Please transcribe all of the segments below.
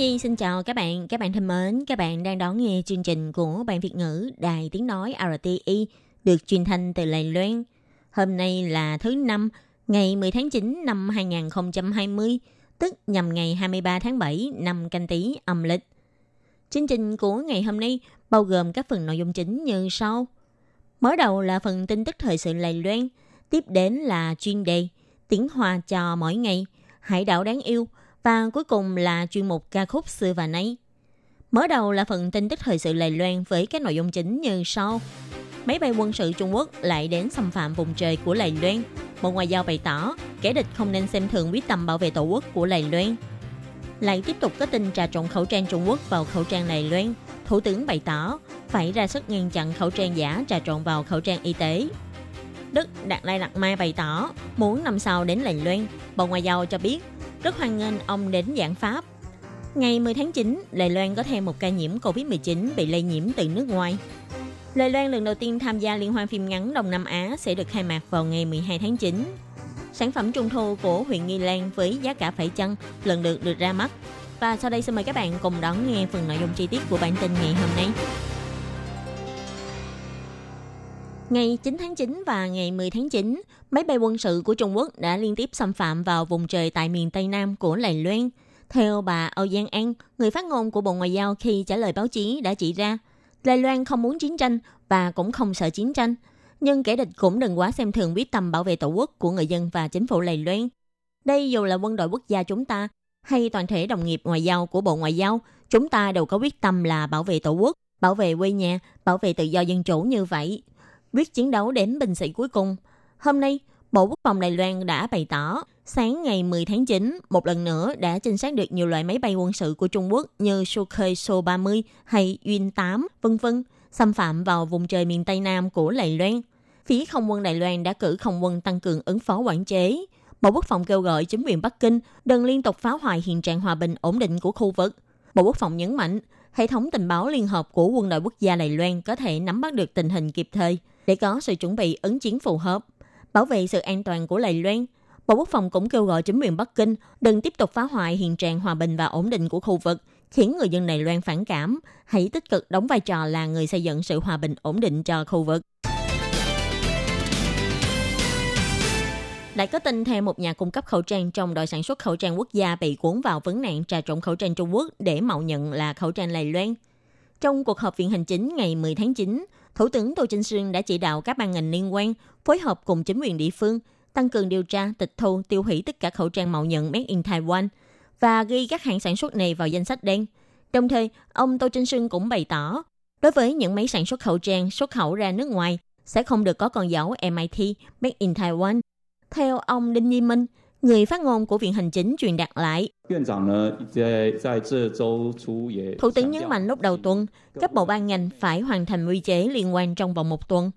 Nhi xin chào các bạn, các bạn thân mến, các bạn đang đón nghe chương trình của Ban Việt ngữ Đài Tiếng Nói RTI được truyền thanh từ Lài Loan. Hôm nay là thứ năm, ngày 10 tháng 9 năm 2020, tức nhằm ngày 23 tháng 7 năm canh tý âm lịch. Chương trình của ngày hôm nay bao gồm các phần nội dung chính như sau. Mở đầu là phần tin tức thời sự Lài Loan, tiếp đến là chuyên đề tiếng hòa cho mỗi ngày, hải đảo đáng yêu và cuối cùng là chuyên mục ca khúc xưa và nay. Mở đầu là phần tin tức thời sự Lài Loan với các nội dung chính như sau máy bay quân sự Trung Quốc lại đến xâm phạm vùng trời của Lài Loan. Bộ Ngoại giao bày tỏ, kẻ địch không nên xem thường quyết tâm bảo vệ tổ quốc của Lài Loan. Lại tiếp tục có tin trà trộn khẩu trang Trung Quốc vào khẩu trang Lài Loan. Thủ tướng bày tỏ, phải ra sức ngăn chặn khẩu trang giả trà trộn vào khẩu trang y tế. Đức Đạt Lai Lạt Mai bày tỏ, muốn năm sau đến Lài Loan. Bộ Ngoại giao cho biết, rất hoan nghênh ông đến giảng Pháp. Ngày 10 tháng 9, Lài Loan có thêm một ca nhiễm COVID-19 bị lây nhiễm từ nước ngoài. Lê Loan lần đầu tiên tham gia liên hoan phim ngắn Đông Nam Á sẽ được khai mạc vào ngày 12 tháng 9. Sản phẩm trung thu của huyện Nghi Lan với giá cả phải chăng lần lượt được ra mắt. Và sau đây xin mời các bạn cùng đón nghe phần nội dung chi tiết của bản tin ngày hôm nay. Ngày 9 tháng 9 và ngày 10 tháng 9, máy bay quân sự của Trung Quốc đã liên tiếp xâm phạm vào vùng trời tại miền Tây Nam của Lài Loan. Theo bà Âu Giang An, người phát ngôn của Bộ Ngoại giao khi trả lời báo chí đã chỉ ra, Lài Loan không muốn chiến tranh và cũng không sợ chiến tranh, nhưng kẻ địch cũng đừng quá xem thường quyết tâm bảo vệ tổ quốc của người dân và chính phủ Lài Loan. Đây dù là quân đội quốc gia chúng ta hay toàn thể đồng nghiệp ngoại giao của Bộ Ngoại giao, chúng ta đều có quyết tâm là bảo vệ tổ quốc, bảo vệ quê nhà, bảo vệ tự do dân chủ như vậy. Quyết chiến đấu đến bình sĩ cuối cùng. Hôm nay, Bộ Quốc phòng Đài Loan đã bày tỏ, sáng ngày 10 tháng 9, một lần nữa đã trinh sát được nhiều loại máy bay quân sự của Trung Quốc như Sukhoi Su-30 hay Yun 8, vân vân, xâm phạm vào vùng trời miền Tây Nam của Đài Loan. Phía không quân Đài Loan đã cử không quân tăng cường ứng phó quản chế. Bộ Quốc phòng kêu gọi chính quyền Bắc Kinh đừng liên tục phá hoại hiện trạng hòa bình ổn định của khu vực. Bộ Quốc phòng nhấn mạnh, hệ thống tình báo liên hợp của quân đội quốc gia Đài Loan có thể nắm bắt được tình hình kịp thời để có sự chuẩn bị ứng chiến phù hợp bảo vệ sự an toàn của Đài Loan. Bộ Quốc phòng cũng kêu gọi chính quyền Bắc Kinh đừng tiếp tục phá hoại hiện trạng hòa bình và ổn định của khu vực, khiến người dân Đài Loan phản cảm, hãy tích cực đóng vai trò là người xây dựng sự hòa bình ổn định cho khu vực. Lại có tin thêm một nhà cung cấp khẩu trang trong đội sản xuất khẩu trang quốc gia bị cuốn vào vấn nạn trà trộn khẩu trang Trung Quốc để mạo nhận là khẩu trang lầy Loan. Trong cuộc họp viện hành chính ngày 10 tháng 9, Thủ tướng Tô Trinh Sương đã chỉ đạo các ban ngành liên quan phối hợp cùng chính quyền địa phương tăng cường điều tra, tịch thu, tiêu hủy tất cả khẩu trang mạo nhận made in Taiwan và ghi các hãng sản xuất này vào danh sách đen. Đồng thời, ông Tô Trinh Sương cũng bày tỏ, đối với những máy sản xuất khẩu trang xuất khẩu ra nước ngoài sẽ không được có con dấu MIT made in Taiwan. Theo ông Đinh Nhi Minh, người phát ngôn của Viện Hành Chính truyền đạt lại. Thủ tướng nhấn mạnh lúc đầu tuần, các bộ ban ngành phải hoàn thành quy chế liên quan trong vòng một tuần.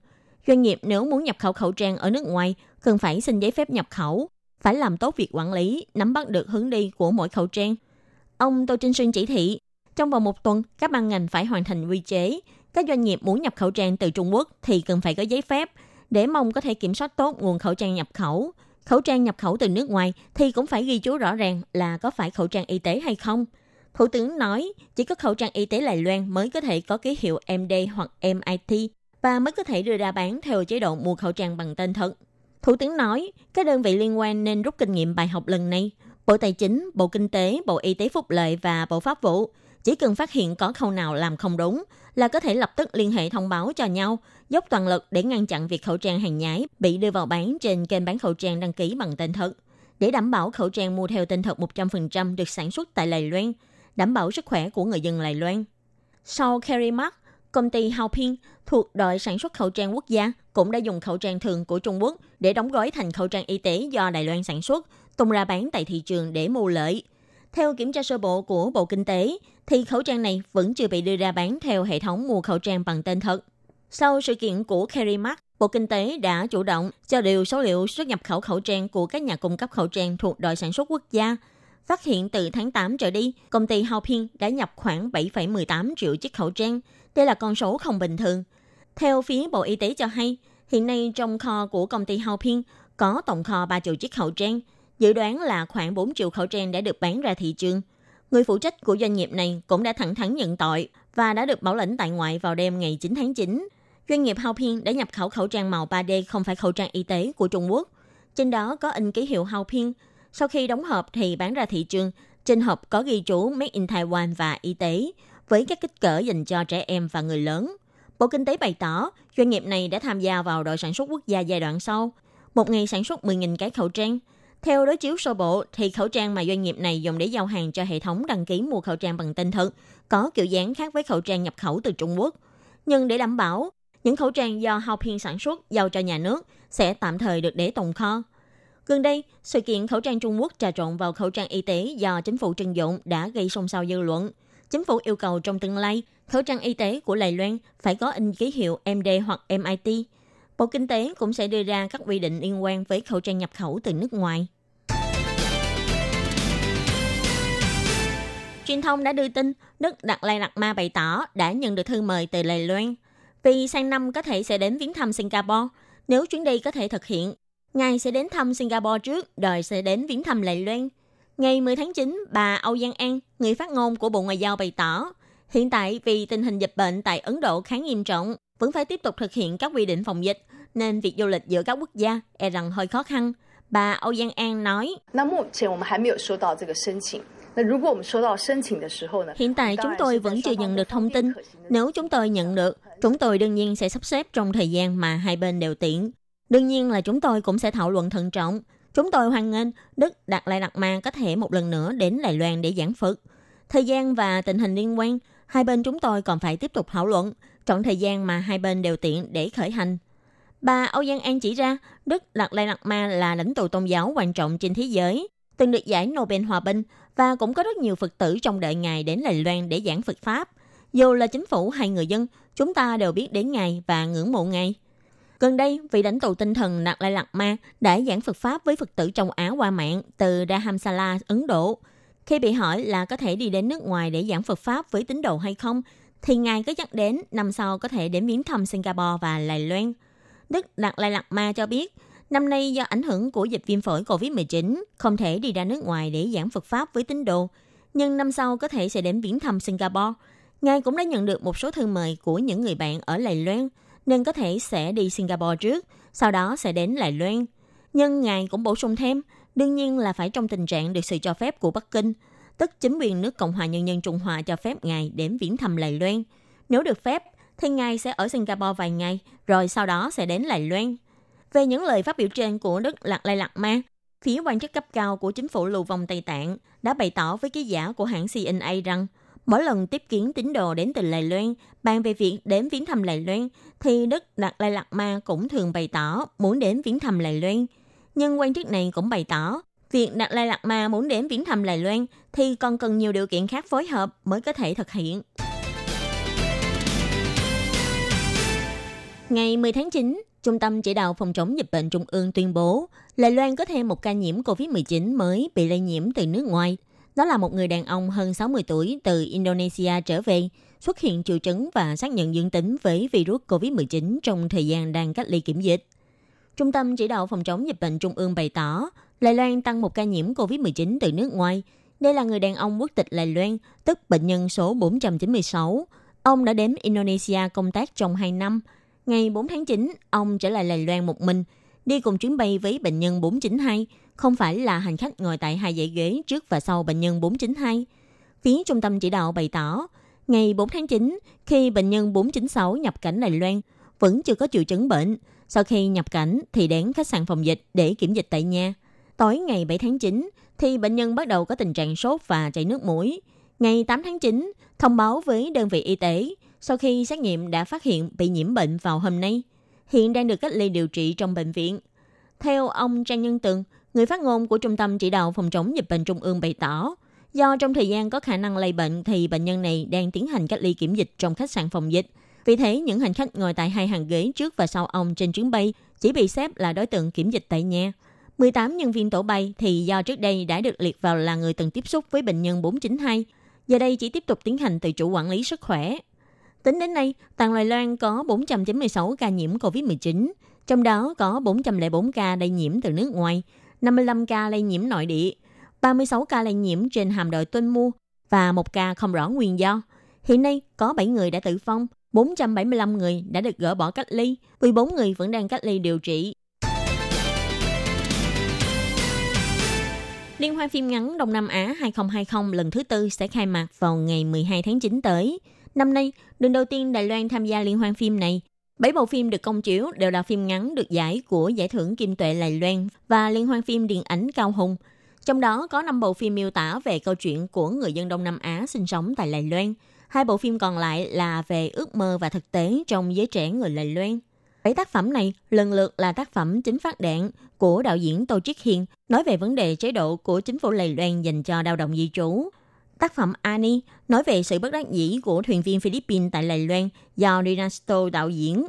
Doanh nghiệp nếu muốn nhập khẩu khẩu trang ở nước ngoài, cần phải xin giấy phép nhập khẩu, phải làm tốt việc quản lý, nắm bắt được hướng đi của mỗi khẩu trang. Ông Tô Trinh Xuân chỉ thị, trong vòng một tuần, các ban ngành phải hoàn thành quy chế. Các doanh nghiệp muốn nhập khẩu trang từ Trung Quốc thì cần phải có giấy phép, để mong có thể kiểm soát tốt nguồn khẩu trang nhập khẩu. Khẩu trang nhập khẩu từ nước ngoài thì cũng phải ghi chú rõ ràng là có phải khẩu trang y tế hay không. Thủ tướng nói chỉ có khẩu trang y tế Đài Loan mới có thể có ký hiệu MD hoặc MIT và mới có thể đưa ra bán theo chế độ mua khẩu trang bằng tên thật. Thủ tướng nói các đơn vị liên quan nên rút kinh nghiệm bài học lần này. Bộ Tài chính, Bộ Kinh tế, Bộ Y tế Phúc lợi và Bộ Pháp vụ chỉ cần phát hiện có khâu nào làm không đúng là có thể lập tức liên hệ thông báo cho nhau, dốc toàn lực để ngăn chặn việc khẩu trang hàng nhái bị đưa vào bán trên kênh bán khẩu trang đăng ký bằng tên thật. Để đảm bảo khẩu trang mua theo tên thật 100% được sản xuất tại Đài Loan, đảm bảo sức khỏe của người dân Đài Loan. Sau Carry Mark, công ty Haopin thuộc đội sản xuất khẩu trang quốc gia cũng đã dùng khẩu trang thường của Trung Quốc để đóng gói thành khẩu trang y tế do Đài Loan sản xuất, tung ra bán tại thị trường để mưu lợi. Theo kiểm tra sơ bộ của Bộ Kinh tế, thì khẩu trang này vẫn chưa bị đưa ra bán theo hệ thống mua khẩu trang bằng tên thật. Sau sự kiện của Kerry Mark, Bộ Kinh tế đã chủ động cho điều số liệu xuất nhập khẩu khẩu trang của các nhà cung cấp khẩu trang thuộc đội sản xuất quốc gia. Phát hiện từ tháng 8 trở đi, công ty Haopin đã nhập khoảng 7,18 triệu chiếc khẩu trang. Đây là con số không bình thường. Theo phía Bộ Y tế cho hay, hiện nay trong kho của công ty Haopin có tổng kho 3 triệu chiếc khẩu trang. Dự đoán là khoảng 4 triệu khẩu trang đã được bán ra thị trường. Người phụ trách của doanh nghiệp này cũng đã thẳng thắn nhận tội và đã được bảo lãnh tại ngoại vào đêm ngày 9 tháng 9 doanh nghiệp Haopin đã nhập khẩu khẩu trang màu 3D không phải khẩu trang y tế của Trung Quốc. Trên đó có in ký hiệu Haopin. Sau khi đóng hộp thì bán ra thị trường. Trên hộp có ghi chú Made in Taiwan và y tế với các kích cỡ dành cho trẻ em và người lớn. Bộ Kinh tế bày tỏ doanh nghiệp này đã tham gia vào đội sản xuất quốc gia giai đoạn sau. Một ngày sản xuất 10.000 cái khẩu trang. Theo đối chiếu sơ bộ, thì khẩu trang mà doanh nghiệp này dùng để giao hàng cho hệ thống đăng ký mua khẩu trang bằng tên thật có kiểu dáng khác với khẩu trang nhập khẩu từ Trung Quốc. Nhưng để đảm bảo những khẩu trang do Haopin sản xuất giao cho nhà nước sẽ tạm thời được để tồn kho. Gần đây, sự kiện khẩu trang Trung Quốc trà trộn vào khẩu trang y tế do chính phủ trưng dụng đã gây xôn xao dư luận. Chính phủ yêu cầu trong tương lai, khẩu trang y tế của Lài Loan phải có in ký hiệu MD hoặc MIT. Bộ Kinh tế cũng sẽ đưa ra các quy định liên quan với khẩu trang nhập khẩu từ nước ngoài. Truyền thông đã đưa tin Đức Đạt Lai Lạt Ma bày tỏ đã nhận được thư mời từ Lài Loan vì sang năm có thể sẽ đến viếng thăm Singapore. Nếu chuyến đi có thể thực hiện, Ngài sẽ đến thăm Singapore trước, rồi sẽ đến viếng thăm Lài Loan. Ngày 10 tháng 9, bà Âu Giang An, người phát ngôn của Bộ Ngoại giao bày tỏ, hiện tại vì tình hình dịch bệnh tại Ấn Độ khá nghiêm trọng, vẫn phải tiếp tục thực hiện các quy định phòng dịch, nên việc du lịch giữa các quốc gia e rằng hơi khó khăn. Bà Âu Giang An nói, Hiện tại chúng tôi vẫn chưa nhận được thông tin. Nếu chúng tôi nhận được, chúng tôi đương nhiên sẽ sắp xếp trong thời gian mà hai bên đều tiện. Đương nhiên là chúng tôi cũng sẽ thảo luận thận trọng. Chúng tôi hoan nghênh Đức đặt lại đặt ma có thể một lần nữa đến Đài Loan để giảng Phật. Thời gian và tình hình liên quan, hai bên chúng tôi còn phải tiếp tục thảo luận, chọn thời gian mà hai bên đều tiện để khởi hành. Bà Âu Giang An chỉ ra, Đức Lạt Lai Lạt Ma là lãnh tụ tôn giáo quan trọng trên thế giới, từng được giải Nobel Hòa Bình và cũng có rất nhiều Phật tử trong đợi Ngài đến Đài Loan để giảng Phật Pháp. Dù là chính phủ hay người dân, chúng ta đều biết đến Ngài và ngưỡng mộ Ngài. Gần đây, vị lãnh tụ tinh thần Nạc Lai Lạt Ma đã giảng Phật Pháp với Phật tử trong Á qua mạng từ Dharamsala, Ấn Độ. Khi bị hỏi là có thể đi đến nước ngoài để giảng Phật Pháp với tín đồ hay không, thì Ngài có nhắc đến năm sau có thể đến viếng thăm Singapore và Đài Loan. Đức Đạt Lai Lạt Ma cho biết, năm nay do ảnh hưởng của dịch viêm phổi COVID-19, không thể đi ra nước ngoài để giảng Phật Pháp với tín đồ, nhưng năm sau có thể sẽ đến viếng thăm Singapore. Ngài cũng đã nhận được một số thư mời của những người bạn ở Lài Loan, nên có thể sẽ đi Singapore trước, sau đó sẽ đến Lài Loan. Nhưng Ngài cũng bổ sung thêm, đương nhiên là phải trong tình trạng được sự cho phép của Bắc Kinh, tức chính quyền nước Cộng hòa Nhân dân Trung Hoa cho phép Ngài đến viếng thăm Đài Loan. Nếu được phép, thì Ngài sẽ ở Singapore vài ngày, rồi sau đó sẽ đến Đài Loan. Về những lời phát biểu trên của Đức Lạc Lai Lạc Ma, phía quan chức cấp cao của chính phủ lưu vong Tây Tạng đã bày tỏ với ký giả của hãng CNA rằng mỗi lần tiếp kiến tín đồ đến từ Lài Loan, bàn về việc đến viếng thăm Lài Loan, thì Đức Đạt Lai Lạt Ma cũng thường bày tỏ muốn đến viếng thăm Lài Loan. Nhưng quan chức này cũng bày tỏ, việc đặt Lai Lạt Ma muốn đến viếng thăm Lài Loan thì còn cần nhiều điều kiện khác phối hợp mới có thể thực hiện. Ngày 10 tháng 9, Trung tâm Chỉ đạo Phòng chống dịch bệnh Trung ương tuyên bố Lài Loan có thêm một ca nhiễm COVID-19 mới bị lây nhiễm từ nước ngoài. Đó là một người đàn ông hơn 60 tuổi từ Indonesia trở về, xuất hiện triệu chứng và xác nhận dương tính với virus COVID-19 trong thời gian đang cách ly kiểm dịch. Trung tâm Chỉ đạo Phòng chống dịch bệnh Trung ương bày tỏ, Lài Loan tăng một ca nhiễm COVID-19 từ nước ngoài. Đây là người đàn ông quốc tịch Lài Loan, tức bệnh nhân số 496. Ông đã đến Indonesia công tác trong 2 năm, Ngày 4 tháng 9, ông trở lại Lài Loan một mình, đi cùng chuyến bay với bệnh nhân 492, không phải là hành khách ngồi tại hai dãy ghế trước và sau bệnh nhân 492. Phía trung tâm chỉ đạo bày tỏ, ngày 4 tháng 9, khi bệnh nhân 496 nhập cảnh Đài Loan, vẫn chưa có triệu chứng bệnh. Sau khi nhập cảnh thì đến khách sạn phòng dịch để kiểm dịch tại nhà. Tối ngày 7 tháng 9 thì bệnh nhân bắt đầu có tình trạng sốt và chảy nước mũi. Ngày 8 tháng 9, thông báo với đơn vị y tế sau khi xét nghiệm đã phát hiện bị nhiễm bệnh vào hôm nay, hiện đang được cách ly điều trị trong bệnh viện. Theo ông Trang Nhân Tường, người phát ngôn của Trung tâm Chỉ đạo Phòng chống dịch bệnh Trung ương bày tỏ, Do trong thời gian có khả năng lây bệnh thì bệnh nhân này đang tiến hành cách ly kiểm dịch trong khách sạn phòng dịch. Vì thế, những hành khách ngồi tại hai hàng ghế trước và sau ông trên chuyến bay chỉ bị xếp là đối tượng kiểm dịch tại nhà. 18 nhân viên tổ bay thì do trước đây đã được liệt vào là người từng tiếp xúc với bệnh nhân 492. Giờ đây chỉ tiếp tục tiến hành tự chủ quản lý sức khỏe. Tính đến nay, toàn Đài Loan có 496 ca nhiễm COVID-19, trong đó có 404 ca lây nhiễm từ nước ngoài, 55 ca lây nhiễm nội địa, 36 ca lây nhiễm trên hàm đội Tuân Mu và một ca không rõ nguyên do. Hiện nay có 7 người đã tử vong, 475 người đã được gỡ bỏ cách ly, 14 người vẫn đang cách ly điều trị. Liên hoan phim ngắn Đông Nam Á 2020 lần thứ tư sẽ khai mạc vào ngày 12 tháng 9 tới. Năm nay, lần đầu tiên Đài Loan tham gia liên hoan phim này. Bảy bộ phim được công chiếu đều là phim ngắn được giải của Giải thưởng Kim Tuệ Lài Loan và Liên hoan phim điện ảnh Cao Hùng. Trong đó có 5 bộ phim miêu tả về câu chuyện của người dân Đông Nam Á sinh sống tại Lài Loan. Hai bộ phim còn lại là về ước mơ và thực tế trong giới trẻ người Lầy Loan. Bảy tác phẩm này lần lượt là tác phẩm chính phát đạn của đạo diễn Tô Triết Hiền, nói về vấn đề chế độ của chính phủ Lầy Loan dành cho lao động di trú. Tác phẩm Ani nói về sự bất đắc dĩ của thuyền viên Philippines tại Lầy Loan do Rinasto đạo diễn.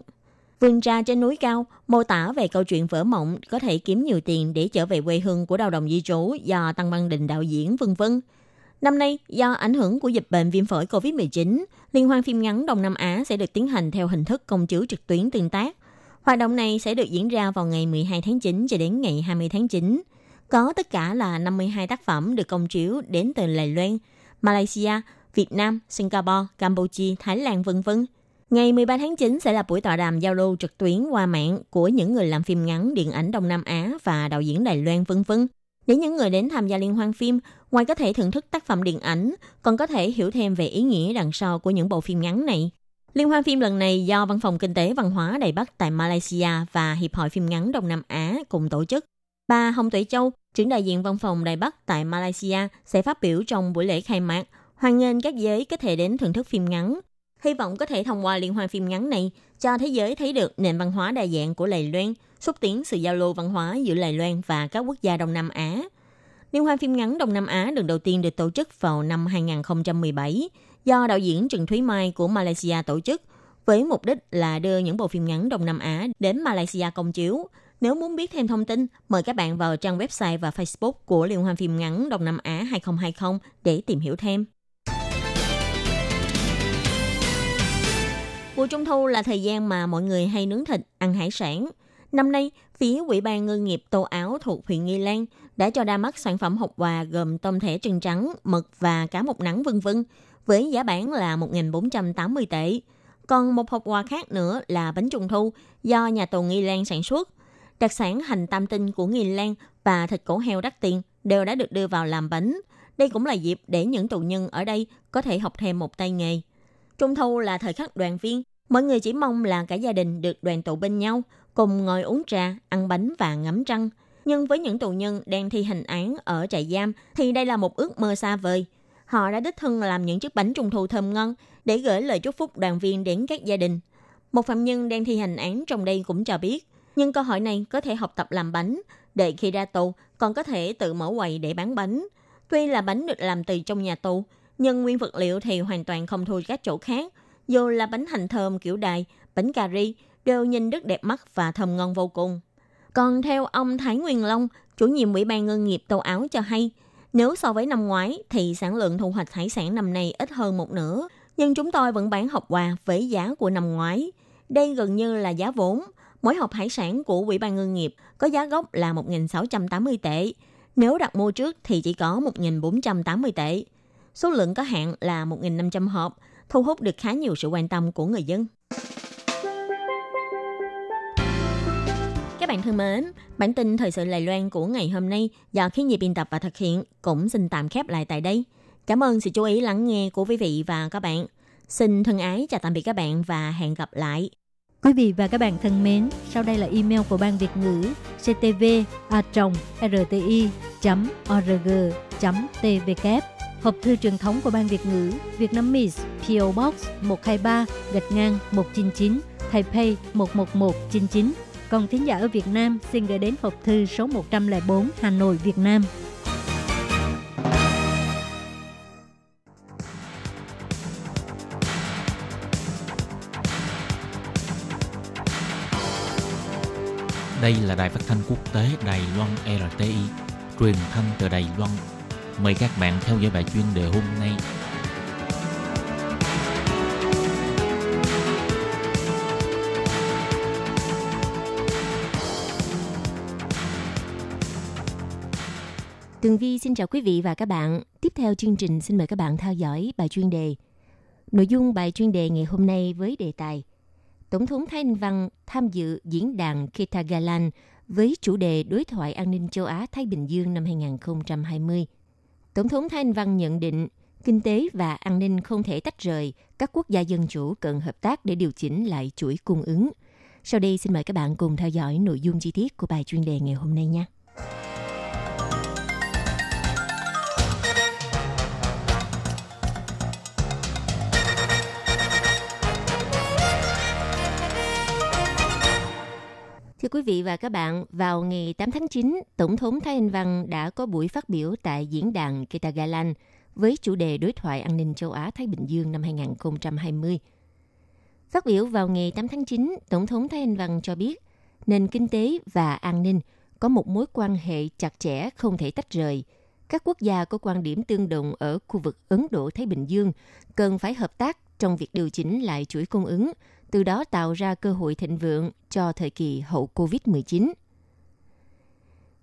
Vườn trà trên núi cao, mô tả về câu chuyện vỡ mộng, có thể kiếm nhiều tiền để trở về quê hương của lao động di trú do Tăng Văn Đình đạo diễn, vân vân. Năm nay, do ảnh hưởng của dịch bệnh viêm phổi COVID-19, Liên hoan phim ngắn Đông Nam Á sẽ được tiến hành theo hình thức công chiếu trực tuyến tương tác. Hoạt động này sẽ được diễn ra vào ngày 12 tháng 9 cho đến ngày 20 tháng 9. Có tất cả là 52 tác phẩm được công chiếu đến từ Lài Loan, Malaysia, Việt Nam, Singapore, Campuchia, Thái Lan vân vân. Ngày 13 tháng 9 sẽ là buổi tọa đàm giao lưu trực tuyến qua mạng của những người làm phim ngắn điện ảnh Đông Nam Á và đạo diễn Đài Loan vân vân. Để những người đến tham gia liên hoan phim, ngoài có thể thưởng thức tác phẩm điện ảnh, còn có thể hiểu thêm về ý nghĩa đằng sau của những bộ phim ngắn này. Liên hoan phim lần này do Văn phòng Kinh tế Văn hóa Đài Bắc tại Malaysia và Hiệp hội phim ngắn Đông Nam Á cùng tổ chức. Bà Hồng Tuệ Châu, trưởng đại diện Văn phòng Đài Bắc tại Malaysia, sẽ phát biểu trong buổi lễ khai mạc, hoan nghênh các giới có thể đến thưởng thức phim ngắn. Hy vọng có thể thông qua liên hoan phim ngắn này cho thế giới thấy được nền văn hóa đa dạng của Lài Loan, xúc tiến sự giao lưu văn hóa giữa Lài Loan và các quốc gia Đông Nam Á. Liên hoan phim ngắn Đông Nam Á lần đầu tiên được tổ chức vào năm 2017 do đạo diễn Trần Thúy Mai của Malaysia tổ chức với mục đích là đưa những bộ phim ngắn Đông Nam Á đến Malaysia công chiếu. Nếu muốn biết thêm thông tin, mời các bạn vào trang website và Facebook của Liên hoan phim ngắn Đông Nam Á 2020 để tìm hiểu thêm. Mùa Trung Thu là thời gian mà mọi người hay nướng thịt, ăn hải sản. Năm nay, phía Ủy ban Ngư nghiệp Tô Áo thuộc huyện Nghi Lan đã cho ra mắt sản phẩm hộp quà gồm tôm thẻ trứng trắng, mực và cá mục nắng vân vân với giá bán là 1.480 tệ. Còn một hộp quà khác nữa là bánh trung thu do nhà tù Nghi Lan sản xuất. Đặc sản hành tam tinh của Nghi Lan và thịt cổ heo đắt tiền đều đã được đưa vào làm bánh. Đây cũng là dịp để những tù nhân ở đây có thể học thêm một tay nghề. Trung thu là thời khắc đoàn viên, mọi người chỉ mong là cả gia đình được đoàn tụ bên nhau, cùng ngồi uống trà, ăn bánh và ngắm trăng. Nhưng với những tù nhân đang thi hành án ở trại giam thì đây là một ước mơ xa vời. Họ đã đích thân làm những chiếc bánh trung thu thơm ngon để gửi lời chúc phúc đoàn viên đến các gia đình. Một phạm nhân đang thi hành án trong đây cũng cho biết, nhưng câu hỏi này có thể học tập làm bánh, để khi ra tù còn có thể tự mở quầy để bán bánh. Tuy là bánh được làm từ trong nhà tù, nhưng nguyên vật liệu thì hoàn toàn không thua các chỗ khác. Dù là bánh hành thơm kiểu đài, bánh cà ri, đều nhìn rất đẹp mắt và thơm ngon vô cùng. Còn theo ông Thái Nguyên Long, chủ nhiệm Ủy ban Ngân nghiệp tàu Áo cho hay, nếu so với năm ngoái thì sản lượng thu hoạch hải sản năm nay ít hơn một nửa, nhưng chúng tôi vẫn bán hộp quà với giá của năm ngoái. Đây gần như là giá vốn. Mỗi hộp hải sản của Ủy ban Ngân nghiệp có giá gốc là 1.680 tệ. Nếu đặt mua trước thì chỉ có 1.480 tệ. Số lượng có hạn là 1.500 hộp, thu hút được khá nhiều sự quan tâm của người dân. Các bạn thân mến, bản tin thời sự Lài Loan của ngày hôm nay do khí nhi biên tập và thực hiện cũng xin tạm khép lại tại đây. Cảm ơn sự chú ý lắng nghe của quý vị và các bạn. Xin thân ái chào tạm biệt các bạn và hẹn gặp lại. Quý vị và các bạn thân mến, sau đây là email của Ban Việt ngữ ctv a rti org tvk Hộp thư truyền thống của Ban Việt ngữ Việt Nam Miss PO Box 123 gạch ngang 199 Taipei 11199. Còn thính giả ở Việt Nam xin gửi đến hộp thư số 104 Hà Nội Việt Nam. Đây là đài phát thanh quốc tế Đài Loan RTI, truyền thanh từ Đài Loan Mời các bạn theo dõi bài chuyên đề hôm nay. Tường Vi xin chào quý vị và các bạn. Tiếp theo chương trình xin mời các bạn theo dõi bài chuyên đề. Nội dung bài chuyên đề ngày hôm nay với đề tài Tổng thống Thái Anh Văn tham dự diễn đàn Kitagalan với chủ đề Đối thoại an ninh châu Á-Thái Bình Dương năm 2020. Tổng thống Thanh Văn nhận định kinh tế và an ninh không thể tách rời, các quốc gia dân chủ cần hợp tác để điều chỉnh lại chuỗi cung ứng. Sau đây xin mời các bạn cùng theo dõi nội dung chi tiết của bài chuyên đề ngày hôm nay nhé. Thưa quý vị và các bạn, vào ngày 8 tháng 9, Tổng thống Thái Anh Văn đã có buổi phát biểu tại diễn đàn Kitagalan với chủ đề Đối thoại an ninh châu Á-Thái Bình Dương năm 2020. Phát biểu vào ngày 8 tháng 9, Tổng thống Thái Anh Văn cho biết nền kinh tế và an ninh có một mối quan hệ chặt chẽ không thể tách rời. Các quốc gia có quan điểm tương đồng ở khu vực Ấn Độ-Thái Bình Dương cần phải hợp tác trong việc điều chỉnh lại chuỗi cung ứng – từ đó tạo ra cơ hội thịnh vượng cho thời kỳ hậu Covid-19.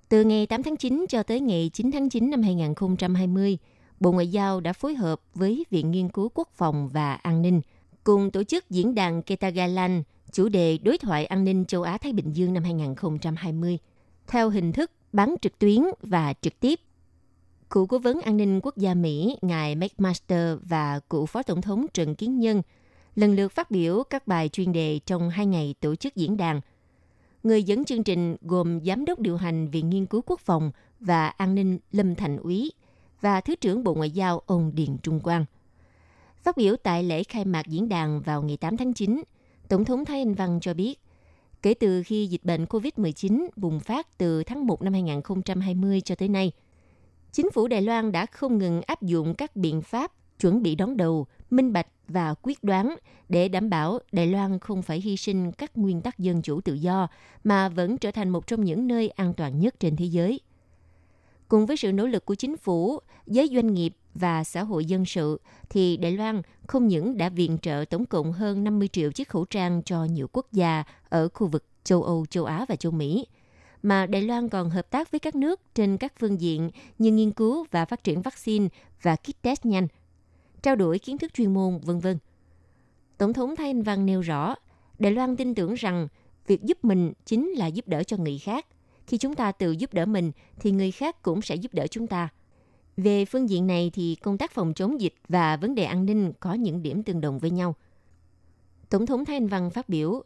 Từ ngày 8 tháng 9 cho tới ngày 9 tháng 9 năm 2020, Bộ Ngoại giao đã phối hợp với Viện Nghiên cứu Quốc phòng và An ninh cùng tổ chức diễn đàn Ketagalan chủ đề Đối thoại an ninh châu Á-Thái Bình Dương năm 2020 theo hình thức bán trực tuyến và trực tiếp. Cựu cố vấn an ninh quốc gia Mỹ ngài McMaster và cựu phó tổng thống Trần Kiến Nhân – lần lượt phát biểu các bài chuyên đề trong hai ngày tổ chức diễn đàn. Người dẫn chương trình gồm Giám đốc điều hành Viện Nghiên cứu Quốc phòng và An ninh Lâm Thành Úy và Thứ trưởng Bộ Ngoại giao ông Điền Trung Quang. Phát biểu tại lễ khai mạc diễn đàn vào ngày 8 tháng 9, Tổng thống Thái Anh Văn cho biết, kể từ khi dịch bệnh COVID-19 bùng phát từ tháng 1 năm 2020 cho tới nay, chính phủ Đài Loan đã không ngừng áp dụng các biện pháp chuẩn bị đón đầu, minh bạch và quyết đoán để đảm bảo Đài Loan không phải hy sinh các nguyên tắc dân chủ tự do mà vẫn trở thành một trong những nơi an toàn nhất trên thế giới. Cùng với sự nỗ lực của chính phủ, giới doanh nghiệp và xã hội dân sự, thì Đài Loan không những đã viện trợ tổng cộng hơn 50 triệu chiếc khẩu trang cho nhiều quốc gia ở khu vực châu Âu, châu Á và châu Mỹ, mà Đài Loan còn hợp tác với các nước trên các phương diện như nghiên cứu và phát triển vaccine và kit test nhanh – trao đổi kiến thức chuyên môn, vân vân. Tổng thống Thái Anh Văn nêu rõ, Đài Loan tin tưởng rằng việc giúp mình chính là giúp đỡ cho người khác. Khi chúng ta tự giúp đỡ mình thì người khác cũng sẽ giúp đỡ chúng ta. Về phương diện này thì công tác phòng chống dịch và vấn đề an ninh có những điểm tương đồng với nhau. Tổng thống Thái Anh Văn phát biểu,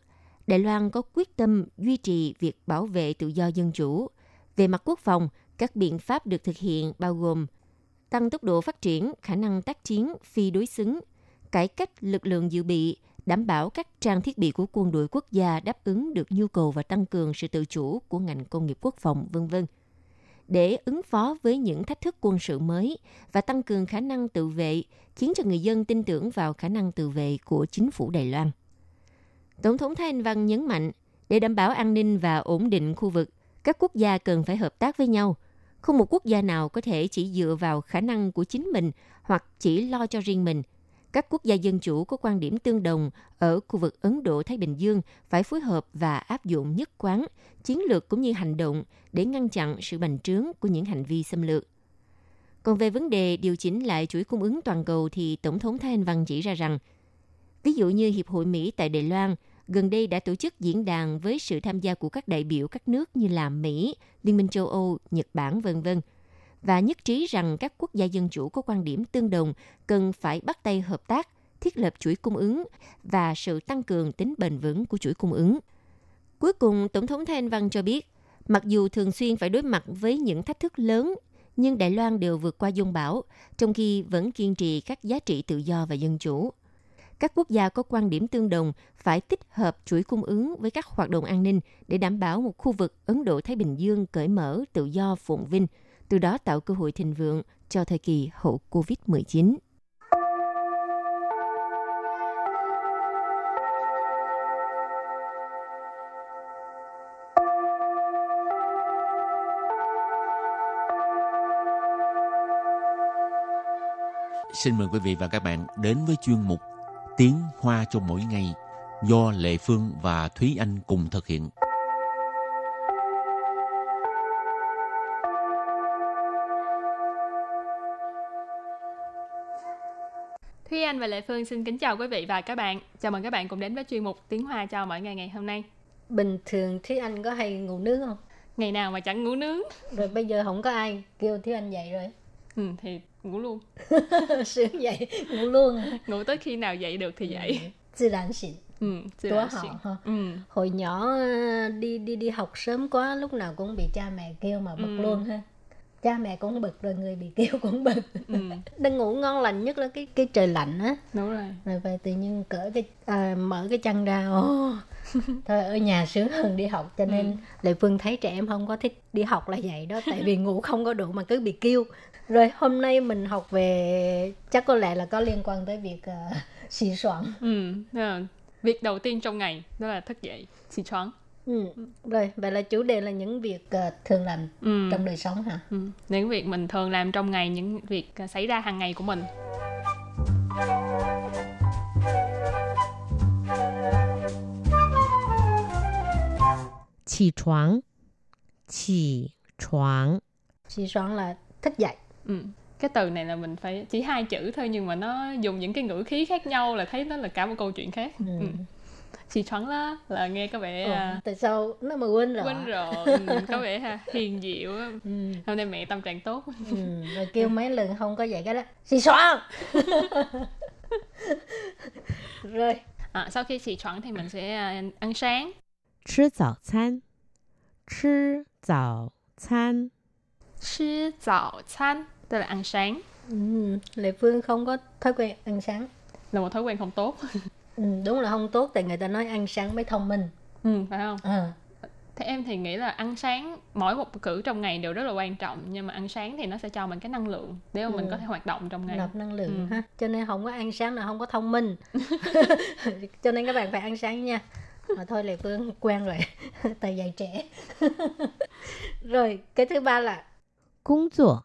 Đài Loan có quyết tâm duy trì việc bảo vệ tự do dân chủ. Về mặt quốc phòng, các biện pháp được thực hiện bao gồm tăng tốc độ phát triển, khả năng tác chiến phi đối xứng, cải cách lực lượng dự bị, đảm bảo các trang thiết bị của quân đội quốc gia đáp ứng được nhu cầu và tăng cường sự tự chủ của ngành công nghiệp quốc phòng, vân vân để ứng phó với những thách thức quân sự mới và tăng cường khả năng tự vệ, khiến cho người dân tin tưởng vào khả năng tự vệ của chính phủ Đài Loan. Tổng thống Thái Anh Văn nhấn mạnh, để đảm bảo an ninh và ổn định khu vực, các quốc gia cần phải hợp tác với nhau, không một quốc gia nào có thể chỉ dựa vào khả năng của chính mình hoặc chỉ lo cho riêng mình. Các quốc gia dân chủ có quan điểm tương đồng ở khu vực Ấn Độ-Thái Bình Dương phải phối hợp và áp dụng nhất quán, chiến lược cũng như hành động để ngăn chặn sự bành trướng của những hành vi xâm lược. Còn về vấn đề điều chỉnh lại chuỗi cung ứng toàn cầu thì Tổng thống Thái Anh Văn chỉ ra rằng, ví dụ như Hiệp hội Mỹ tại Đài Loan gần đây đã tổ chức diễn đàn với sự tham gia của các đại biểu các nước như là Mỹ, Liên minh châu Âu, Nhật Bản, vân vân và nhất trí rằng các quốc gia dân chủ có quan điểm tương đồng cần phải bắt tay hợp tác, thiết lập chuỗi cung ứng và sự tăng cường tính bền vững của chuỗi cung ứng. Cuối cùng, Tổng thống Thanh Văn cho biết, mặc dù thường xuyên phải đối mặt với những thách thức lớn, nhưng Đài Loan đều vượt qua dung bão, trong khi vẫn kiên trì các giá trị tự do và dân chủ các quốc gia có quan điểm tương đồng phải tích hợp chuỗi cung ứng với các hoạt động an ninh để đảm bảo một khu vực Ấn Độ-Thái Bình Dương cởi mở, tự do, phồn vinh, từ đó tạo cơ hội thịnh vượng cho thời kỳ hậu COVID-19. Xin mời quý vị và các bạn đến với chuyên mục Tiếng Hoa cho mỗi ngày do Lệ Phương và Thúy Anh cùng thực hiện. Thúy Anh và Lệ Phương xin kính chào quý vị và các bạn. Chào mừng các bạn cùng đến với chuyên mục Tiếng Hoa cho mỗi ngày ngày hôm nay. Bình thường Thúy Anh có hay ngủ nướng không? Ngày nào mà chẳng ngủ nướng. Rồi bây giờ không có ai kêu Thúy Anh dậy rồi. Ừ, thì ngủ luôn. Sướng dậy ngủ luôn ngủ tới khi nào dậy được thì ừ. dậy. Tự nhiên, xịn. Ừ, của họ. Ừ. hồi nhỏ ờ, đi đi đi học sớm quá lúc nào cũng bị cha mẹ kêu mà bực ừ. luôn ha. Cha mẹ cũng bực rồi người bị kêu cũng bực. Ừ. đang ngủ ngon lành nhất là cái cái trời lạnh á. Đúng rồi. Rồi về tự nhiên cởi cái à, mở cái chân ra oh, Thôi ở nhà sướng hơn đi học cho nên Lệ Phương thấy trẻ em không có thích đi học là vậy đó tại vì ngủ không có đủ mà cứ bị kêu. Rồi hôm nay mình học về chắc có lẽ là có liên quan tới việc uh, xì xoắn. Ừ, việc đầu tiên trong ngày đó là thức dậy, xì choáng. Ừ. Rồi vậy là chủ đề là những việc ờ, thường làm Ừ. trong đời sống hả? Ừ. Những việc mình thường làm trong ngày, những việc à, xảy ra hàng ngày của mình. Chỉ choáng. Chỉ choáng. Chỉ choáng là thức dậy. Ừ. Cái từ này là mình phải chỉ hai chữ thôi nhưng mà nó dùng những cái ngữ khí khác nhau là thấy nó là cả một câu chuyện khác. Ừ. Ừ chị choáng là nghe có vẻ ừ, tại sao nó mà quên rồi quên rồi ừ, có vẻ ha hiền diệu ừ. hôm nay mẹ tâm trạng tốt ừ, rồi kêu mấy lần không có vậy cái đó chị choáng rồi à, sau khi chị choáng thì mình sẽ à, ăn sáng 吃早餐，吃早餐， 吃早餐tức là ăn sáng ừ. Lệ Phương không có thói quen ăn sáng. là một thói quen không tốt Ừ, đúng là không tốt tại người ta nói ăn sáng mới thông minh. ừ, phải không À, thế em thì nghĩ là ăn sáng mỗi một cử trong ngày đều rất là quan trọng nhưng mà ăn sáng thì nó sẽ cho mình cái năng lượng để mà mình Ừ. có thể hoạt động trong ngày nạp năng lượng Ừ. ha. Cho nên không có ăn sáng là không có thông minh. Cho nên các bạn phải ăn sáng nha. mà thôi lệ phương quen rồi từ dạy trẻ rồi cái thứ ba là công tác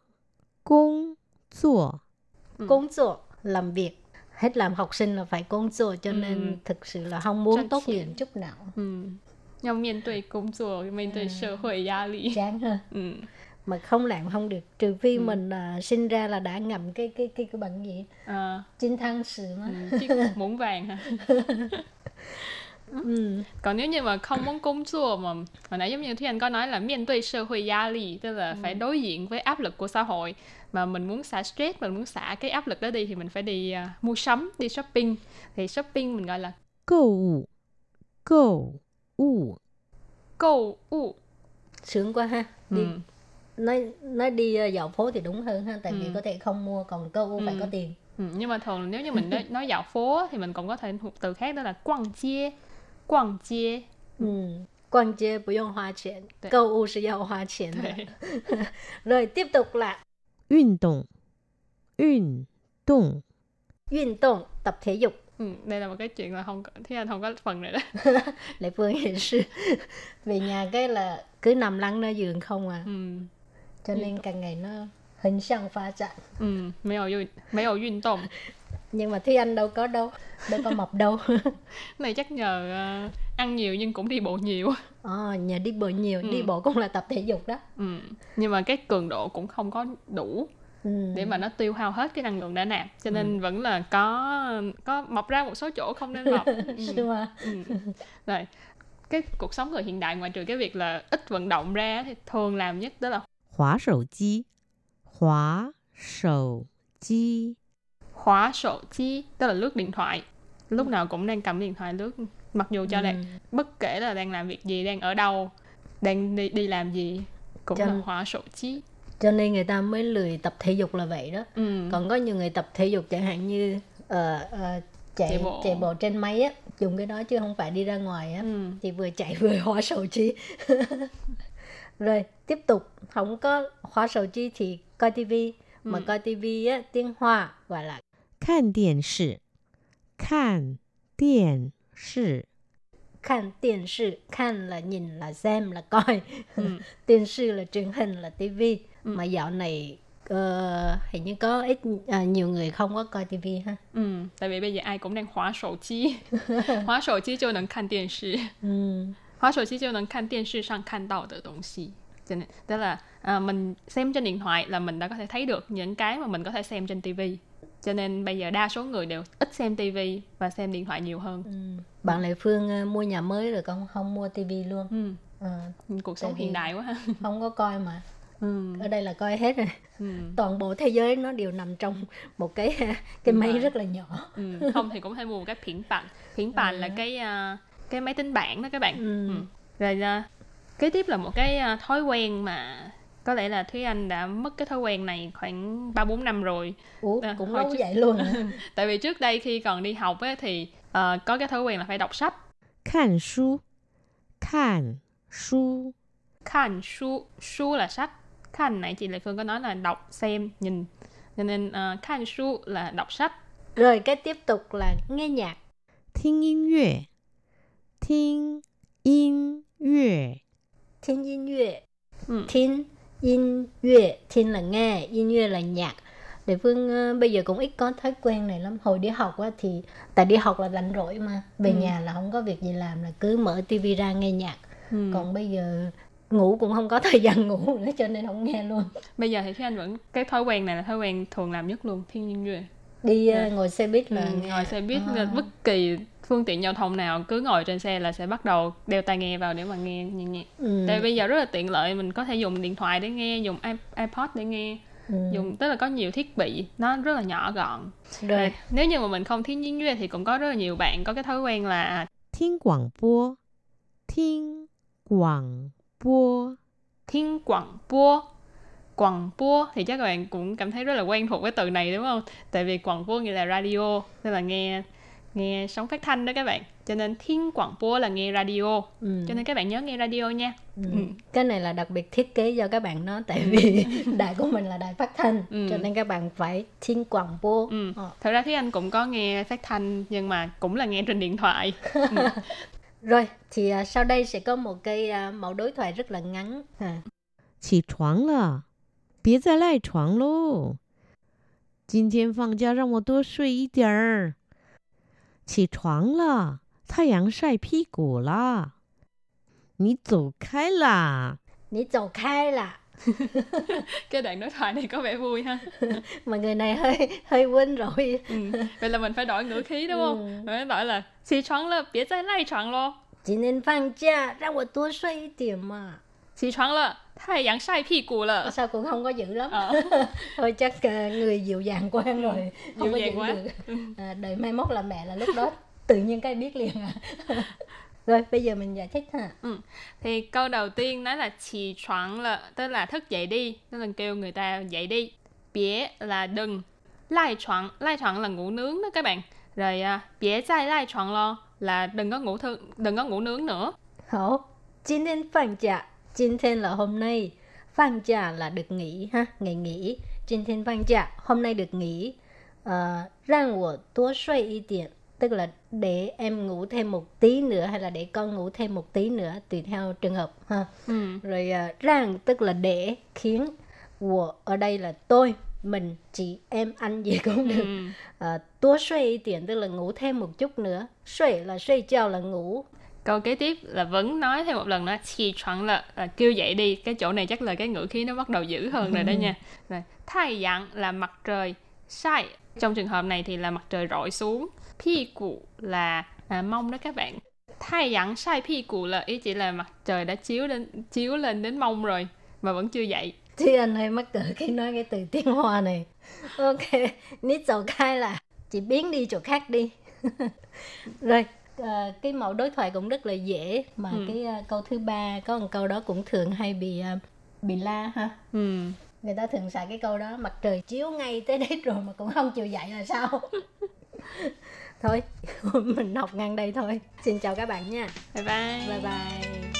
công tác ừ. công tác làm việc hết làm học sinh là phải công tác cho ừ. nên ừ. thực sự là không muốn tốt nghiệp chút nào ừ. Nhau miền tuổi công tác, miền tuổi ừ. xã hội gia lý Chán ha ừ. Mà không làm không được Trừ phi ừ. mình uh, sinh ra là đã ngậm cái cái cái, cái bệnh gì à. Chinh thăng sự mà ừ. Chiếc muỗng vàng hả Còn nếu như mà không muốn công chua mà hồi nãy giống như Thúy có nói là miền hội gia lì tức là phải đối diện với áp lực của xã hội。Mà mình muốn xả stress mình muốn xả cái áp lực đó đi thì mình phải đi uh, mua sắm đi shopping. Thì shopping mình gọi là cầu cầu u. Cầu u. Sướng quá ha. Đi ừ. nói nói đi à, dạo phố thì đúng hơn ha tại ừ. vì có thể không mua còn câu u phải ừ. có tiền. Ừ, nhưng mà thường nếu như mình nói, nói dạo phố thì mình cũng có thể thuộc từ khác đó là quăng chia quăng chia ừ. Quan chế 不用花钱 Đấy. 购物是要花钱的 Đấy. rồi tiếp tục là 运动，运动， 运动 tập thể dục ừ, đây là một cái chuyện là không có thế anh không có phần này đó Lệ Phương hiện sư về nhà cái là cứ nằm lăn nơi giường không à ừ. cho nên càng ngày nó hình sang phát triển ừ, mấy ở yun, mấy ở yun động nhưng mà Thúy Anh đâu có đâu đâu có mập đâu này chắc nhờ ờ, ăn nhiều nhưng cũng đi bộ nhiều ờ à, nhờ đi bộ nhiều ừ. đi bộ cũng là tập thể dục đó ừ. nhưng mà cái cường độ cũng không có đủ Ừ. để mà nó tiêu hao hết cái năng lượng đã nạp cho nên ừ. vẫn là có có mọc ra một số chỗ không nên mọc ừ. mà. ừ. rồi cái cuộc sống người hiện đại ngoài trừ cái việc là ít vận động ra thì thường làm nhất đó là hóa sầu chi Hóa sầu chi Hóa sầu chi Tức là lướt điện thoại Lúc nào cũng đang cầm điện thoại lướt Mặc dù cho ừ. Bất kể là đang làm việc gì Đang ở đâu Đang đi, đi làm gì Cũng cho, là hóa sầu chi Cho nên người ta mới lười tập thể dục là vậy đó ừ. Còn có nhiều người tập thể dục chẳng hạn như uh, uh, chạy chạy bộ. chạy bộ trên máy á dùng cái đó chứ không phải đi ra ngoài á ừ. thì vừa chạy vừa hóa sầu chi rồi tiếp tục không có hóa sầu chi thì coi tivi mà Ừ. coi tivi á tiếng hoa gọi là 看电视，看电视， Khan điện sự Khan là nhìn là xem là coi Ừ. điện sự là truyền hình là tivi Ừ. mà dạo này ờ, hình như có ít à, nhiều người không có coi tivi ha Ừ, tại vì bây giờ ai cũng đang hóa sổ chi. hóa sổ chi 就能看电视。 ừ. 滑手机就能看电视上看到的东西。 Cho nên, tức là à, mình xem trên điện thoại là mình đã có thể thấy được những cái mà mình có thể xem trên tivi. Cho nên bây giờ đa số người đều ít xem tivi và xem điện thoại nhiều hơn. Ừ. bạn Lệ Phương ờ, mua nhà mới rồi con không mua tivi luôn Ừ. Ờ, Cuộc sống hiện đại quá ha. không có coi mà Ừ. ở đây là coi hết rồi Ừ. toàn bộ thế giới nó đều nằm trong một cái cái máy rất là nhỏ Ừ. Không thì cũng thể mua một cái phiến bản. Phiến bản là cái à, cái máy tính bảng đó các bạn. Ừ. Ừ. Rồi à, kế tiếp là một cái à, thói quen mà có lẽ là Thúy Anh đã mất cái thói quen này khoảng 3 4 năm rồi. Ủa, À, cũng hồi lâu trước- vậy luôn hả? Tại vì trước đây khi còn đi học ấy, thì ờ, có cái thói quen là phải đọc sách. 看书，看书， Khan su, su là sách. Khan nãy chị Lệ Phương có nói là đọc, xem, nhìn. Cho nên uh, khan su là đọc sách. rồi cái tiếp tục là nghe nhạc 听音乐，听音乐， thiên yên乐Ừ. thiên yên乐thiên là nghe yên乐là nhạc Địa phương ờ, bây giờ cũng ít có thói quen này lắm hồi đi học á thì tại đi học là rảnh rỗi mà về Ừ. nhà là không có việc gì làm là cứ mở tivi ra nghe nhạc Ừ. còn bây giờ ngủ cũng không có thời gian ngủ nữa cho nên không nghe luôn Bây giờ thì Thúy Anh vẫn cái thói quen này là thói quen thường làm nhất luôn. Thiên nhiên duy. đi ờ, Dạ. ngồi xe buýt là Ừ, nghe ngồi xe buýt À. là bất kỳ phương tiện giao thông nào cứ ngồi trên xe là sẽ bắt đầu đeo tai nghe vào để mà nghe nhạc nhạc ừ. tại bây giờ rất là tiện lợi mình có thể dùng điện thoại để nghe dùng ipod để nghe ừ. dùng tức là có nhiều thiết bị nó rất là nhỏ gọn Rồi. Nếu như mà mình không thiên nhiên duyên thì cũng có rất là nhiều bạn có cái thói quen là thiên quảng bố thiên quảng bố thiên quảng bố quảng bố thì chắc các bạn cũng cảm thấy rất là quen thuộc cái từ này đúng không? Tại vì quảng bố nghĩa là radio nên là nghe nghe sóng phát thanh đó các bạn cho nên thiên quảng bua là nghe radio ừ. cho nên các bạn nhớ nghe radio nha Ừ. Ừ. cái này là đặc biệt thiết kế cho các bạn đó tại vì đài của mình là đài phát thanh Ừ. cho nên các bạn phải thiên quảng bố ừ. Ờ. thật ra thì anh cũng có nghe phát thanh nhưng mà cũng là nghe trên điện thoại rồi thì à, sau đây sẽ có một cái à, mẫu đối thoại rất là ngắn à. 起床了，别再赖床喽。今天放假，让我多睡一点儿。 起床了，太阳晒屁股啦。你走开啦！ Ní dầu khai là cái đoạn đối thoại này có vẻ vui ha mà người này hơi hơi quên rồi ừ. vậy là mình phải đổi ngữ khí đúng không Ừ. mình phải đổi là xì choáng là biết再赖床咯 chỉ nên放假让我多睡一点嘛 起床了，太阳晒屁股了。 sao cũng không có dữ lắm Ờ. thôi chắc à, người dịu dàng quen rồi không Dịu có dàng giữ quá. được à, đợi mai mốt là mẹ là lúc đó tự nhiên cái biết liền à rồi bây giờ mình giải thích ha Thì câu đầu tiên nói là起床了, tức là thức dậy đi, tức là kêu người ta dậy đi. Bie là đừng. Lai床, lai床là ngủ nướng đó các bạn. Rồi à, bie再赖床lo là đừng có ngủ thư, đừng có ngủ nướng nữa. 好今天放假 Jin Thiên là hôm nay, Vang Trà là được nghỉ ha, ngày nghỉ. Jin Thiên Vang Trà hôm nay được nghỉ. Uh, Rang wo tuo shui tức là để em ngủ thêm một tí nữa hay là để con ngủ thêm một tí nữa tùy theo trường hợp ha. Ừ. Rồi uh, tức là để khiến của ở đây là tôi mình chị em anh gì cũng ừ. được ừ. à, tua suy tiền tức là ngủ thêm một chút nữa suy là suy chào là ngủ câu kế tiếp là vẫn nói thêm một lần nữa chỉ chuẩn là, là kêu dậy đi cái chỗ này chắc là cái ngữ khí nó bắt đầu dữ hơn rồi đó nha. Rồi thay dạng là mặt trời sai. Trong trường hợp này thì là mặt trời rọi xuống. Pi cụ là à, mông đó các bạn. Thay dạng sai pi cụ là ý chỉ là mặt trời đã chiếu lên chiếu lên đến mông rồi. Mà vẫn chưa dậy. Thì anh hơi mắc cỡ khi nói cái từ tiếng hoa này. Ok nít dầu khai là chị biến đi chỗ khác đi. Rồi à, cái mẫu đối thoại cũng rất là dễ mà Ừ. cái à, câu thứ ba có một câu đó cũng thường hay bị à, bị la ha Ừ. người ta thường xài cái câu đó mặt trời chiếu ngay tới đấy rồi mà cũng không chịu dậy là sao thôi mình học ngang đây thôi xin chào các bạn nha Bye bye. bye bye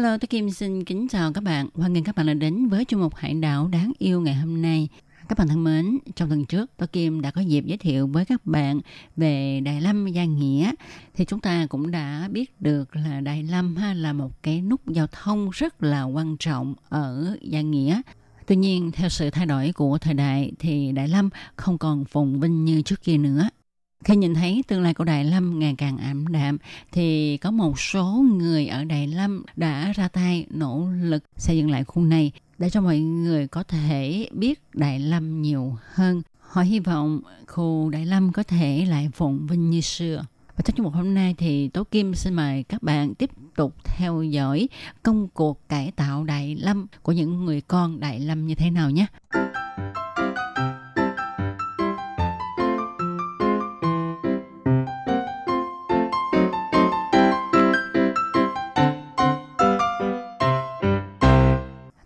Hello, tôi Kim xin kính chào các bạn. Hoan nghênh các bạn đã đến với chương mục Hải đảo đáng yêu ngày hôm nay. Các bạn thân mến, trong tuần trước, tôi Kim đã có dịp giới thiệu với các bạn về Đại Lâm Gia Nghĩa. Thì chúng ta cũng đã biết được là Đại Lâm ha, là một cái nút giao thông rất là quan trọng ở Gia Nghĩa. Tuy nhiên, theo sự thay đổi của thời đại thì Đại Lâm không còn phồn vinh như trước kia nữa. Khi nhìn thấy tương lai của Đại Lâm ngày càng ảm đạm, thì có một số người ở Đại Lâm đã ra tay nỗ lực xây dựng lại khu này để cho mọi người có thể biết Đại Lâm nhiều hơn. Họ hy vọng khu Đại Lâm có thể lại phồn vinh như xưa. Và trong một hôm nay thì Tố Kim xin mời các bạn tiếp tục theo dõi công cuộc cải tạo Đại Lâm của những người con Đại Lâm như thế nào nhé.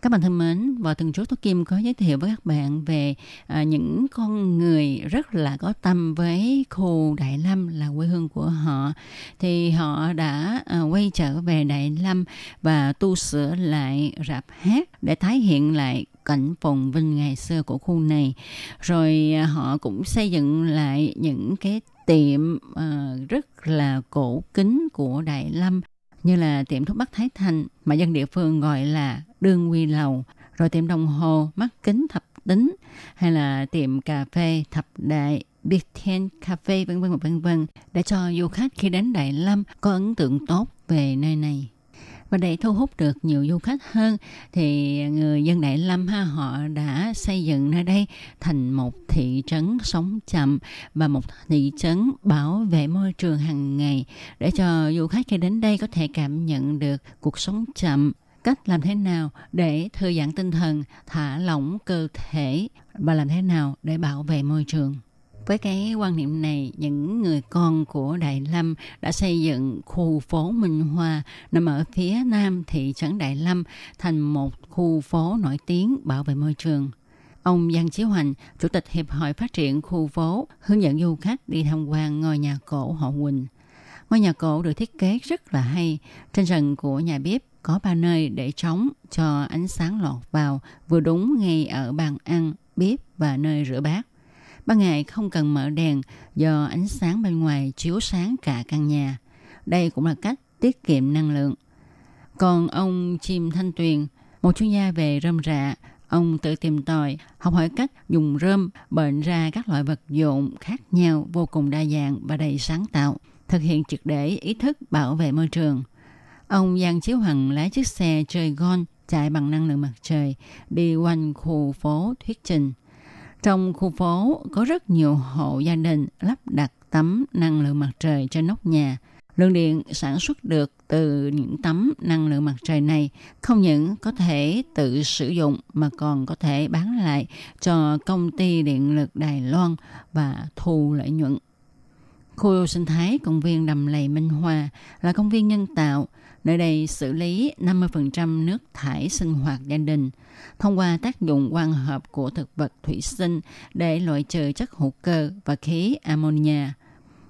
Các bạn thân mến, và từng chú Tố Kim có giới thiệu với các bạn về à, những con người rất là có tâm với khu Đại Lâm là quê hương của họ. Thì họ đã à, quay trở về Đại Lâm và tu sửa lại rạp hát để tái hiện lại cảnh phồn vinh ngày xưa của khu này. Rồi à, họ cũng xây dựng lại những cái tiệm à, rất là cổ kính của Đại Lâm như là tiệm thuốc Bắc Thái Thành mà dân địa phương gọi là đường Quy Lầu, rồi tiệm đồng hồ mắt kính thập tính hay là tiệm cà phê thập đại Big Ten Cafe vân vân vân vân để cho du khách khi đến Đại Lâm có ấn tượng tốt về nơi này. Và để thu hút được nhiều du khách hơn thì người dân Đại Lâm ha họ đã xây dựng nơi đây thành một thị trấn sống chậm và một thị trấn bảo vệ môi trường hàng ngày để cho du khách khi đến đây có thể cảm nhận được cuộc sống chậm cách làm thế nào để thư giãn tinh thần, thả lỏng cơ thể và làm thế nào để bảo vệ môi trường. Với cái quan niệm này, những người con của Đại Lâm đã xây dựng khu phố Minh Hoa nằm ở phía nam thị trấn Đại Lâm thành một khu phố nổi tiếng bảo vệ môi trường. Ông Giang Chí Hoành, Chủ tịch Hiệp hội Phát triển khu phố, hướng dẫn du khách đi tham quan ngôi nhà cổ họ Quỳnh. Ngôi nhà cổ được thiết kế rất là hay. Trên sân của nhà bếp có ba nơi để trống cho ánh sáng lọt vào, vừa đúng ngay ở bàn ăn, bếp và nơi rửa bát. Ban ngày không cần mở đèn do ánh sáng bên ngoài chiếu sáng cả căn nhà. Đây cũng là cách tiết kiệm năng lượng. Còn ông Chim Thanh Tuyền, một chuyên gia về rơm rạ, ông tự tìm tòi, học hỏi cách dùng rơm bệnh ra các loại vật dụng khác nhau vô cùng đa dạng và đầy sáng tạo, thực hiện triệt để ý thức bảo vệ môi trường. Ông Giang Chiếu Hằng lái chiếc xe chơi gon chạy bằng năng lượng mặt trời đi quanh khu phố thuyết trình. Trong khu phố có rất nhiều hộ gia đình lắp đặt tấm năng lượng mặt trời trên nóc nhà. Lượng điện sản xuất được từ những tấm năng lượng mặt trời này không những có thể tự sử dụng mà còn có thể bán lại cho công ty điện lực Đài Loan và thu lợi nhuận. Khu sinh thái công viên Đầm Lầy Minh Hòa là công viên nhân tạo. Nơi đây xử lý 50% nước thải sinh hoạt gia đình thông qua tác dụng quang hợp của thực vật thủy sinh để loại trừ chất hữu cơ và khí ammonia.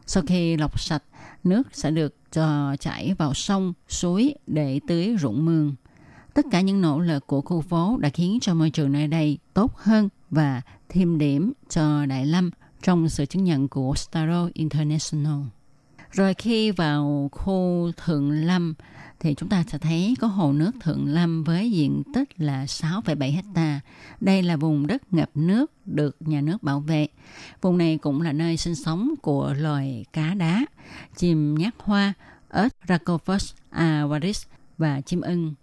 Sau khi lọc sạch, nước sẽ được cho chảy vào sông, suối để tưới ruộng mương. Tất cả những nỗ lực của khu phố đã khiến cho môi trường nơi đây tốt hơn và thêm điểm cho Đại Lâm trong sự chứng nhận của Staro International. Rồi khi vào khu Thượng Lâm thì chúng ta sẽ thấy có hồ nước Thượng Lâm với diện tích là 6,7 hecta. Đây là vùng đất ngập nước được nhà nước bảo vệ. Vùng này cũng là nơi sinh sống của loài cá đá, chim nhát hoa, ếch Racophus avaris và chim ưng.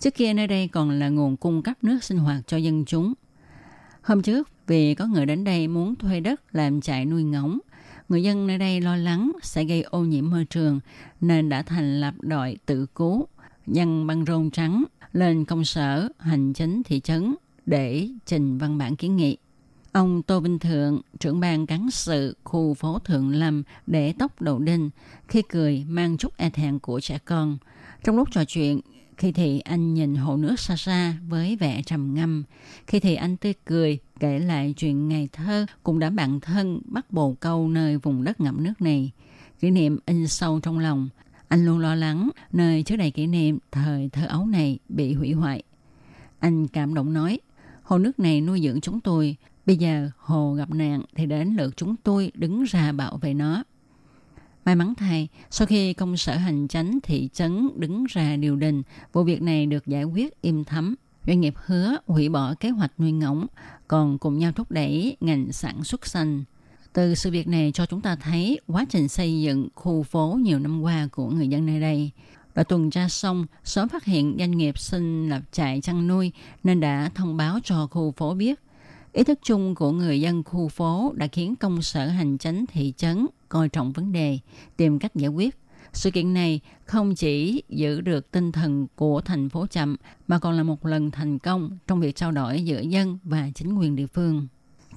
Trước kia nơi đây còn là nguồn cung cấp nước sinh hoạt cho dân chúng. Hôm trước, vì có người đến đây muốn thuê đất làm trại nuôi ngỗng, người dân nơi đây lo lắng sẽ gây ô nhiễm môi trường nên đã thành lập đội tự cứu dân băng rôn trắng lên công sở hành chính thị trấn để trình văn bản kiến nghị. Ông Tô Vinh Thượng, trưởng ban cán sự khu phố Thượng Lâm để tóc đầu đinh, khi cười mang chút e thẹn của trẻ con. Trong lúc trò chuyện, khi thì anh nhìn hồ nước xa xa với vẻ trầm ngâm. Khi thì anh tươi cười kể lại chuyện ngày thơ cùng đám bạn thân bắt bồ câu nơi vùng đất ngậm nước này. Kỷ niệm in sâu trong lòng. Anh luôn lo lắng nơi chứa đầy kỷ niệm thời thơ ấu này bị hủy hoại. Anh cảm động nói, hồ nước này nuôi dưỡng chúng tôi. Bây giờ hồ gặp nạn thì đến lượt chúng tôi đứng ra bảo vệ nó. May mắn thay, sau khi công sở hành chánh thị trấn đứng ra điều đình, vụ việc này được giải quyết im thấm. Doanh nghiệp hứa hủy bỏ kế hoạch nuôi ngỗng, còn cùng nhau thúc đẩy ngành sản xuất xanh. Từ sự việc này cho chúng ta thấy quá trình xây dựng khu phố nhiều năm qua của người dân nơi đây. Và tuần tra xong, sớm phát hiện doanh nghiệp xin lập trại chăn nuôi nên đã thông báo cho khu phố biết. Ý thức chung của người dân khu phố đã khiến công sở hành chánh thị trấn coi trọng vấn đề, tìm cách giải quyết. Sự kiện này không chỉ giữ được tinh thần của thành phố chậm mà còn là một lần thành công trong việc trao đổi giữa dân và chính quyền địa phương.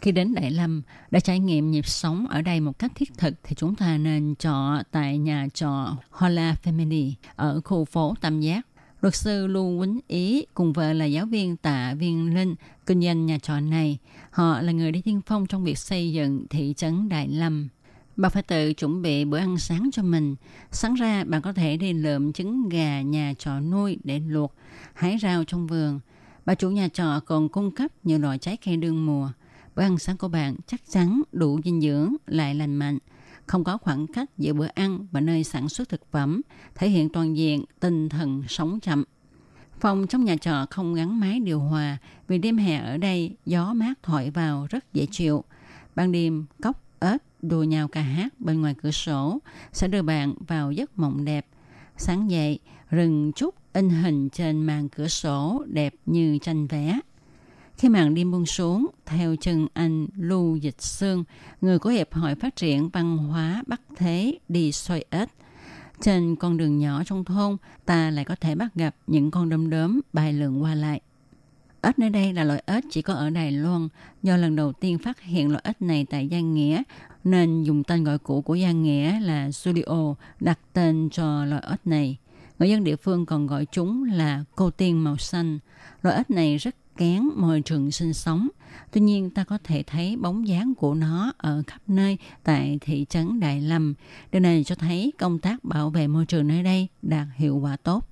Khi đến Đại Lâm, đã trải nghiệm nhịp sống ở đây một cách thiết thực thì chúng ta nên trọ tại nhà trọ Hola Family ở khu phố Tam Giác. Luật sư Lưu Quýnh Ý cùng vợ là giáo viên Tạ Viên Linh kinh doanh nhà trọ này. Họ là người đi tiên phong trong việc xây dựng thị trấn Đại Lâm. Bạn phải tự chuẩn bị bữa ăn sáng cho mình. Sáng ra bạn có thể đi lượm trứng gà nhà trọ nuôi để luộc, hái rau trong vườn. Bà chủ nhà trọ còn cung cấp nhiều loại trái cây đương mùa. Bữa ăn sáng của bạn chắc chắn đủ dinh dưỡng, lại lành mạnh. Không có khoảng cách giữa bữa ăn và nơi sản xuất thực phẩm, thể hiện toàn diện tinh thần sống chậm. Phòng trong nhà trọ không gắn máy điều hòa vì đêm hè ở đây gió mát thổi vào rất dễ chịu. Ban đêm cốc ếch đùa nhau ca hát bên ngoài cửa sổ sẽ đưa bạn vào giấc mộng đẹp. Sáng dậy, rừng trúc in hình trên màn cửa sổ đẹp như tranh vẽ. Khi màn đêm buông xuống, theo chân anh Lưu Dịch Sương, người của Hiệp hội Phát triển Văn hóa Bắc Thế đi xoay ếch. Trên con đường nhỏ trong thôn, ta lại có thể bắt gặp những con đom đóm bay lượn qua lại. Ếch nơi đây là loại ếch chỉ có ở Đài Loan. Do lần đầu tiên phát hiện loại ếch này tại Giang Nghĩa, nên dùng tên gọi cũ của Giang Nghĩa là Julio đặt tên cho loại ếch này. Người dân địa phương còn gọi chúng là cô tiên màu xanh. Loại ếch này rất kén môi trường sinh sống. Tuy nhiên ta có thể thấy bóng dáng của nó ở khắp nơi tại thị trấn Đại Lâm. Điều này cho thấy công tác bảo vệ môi trường nơi đây đạt hiệu quả tốt.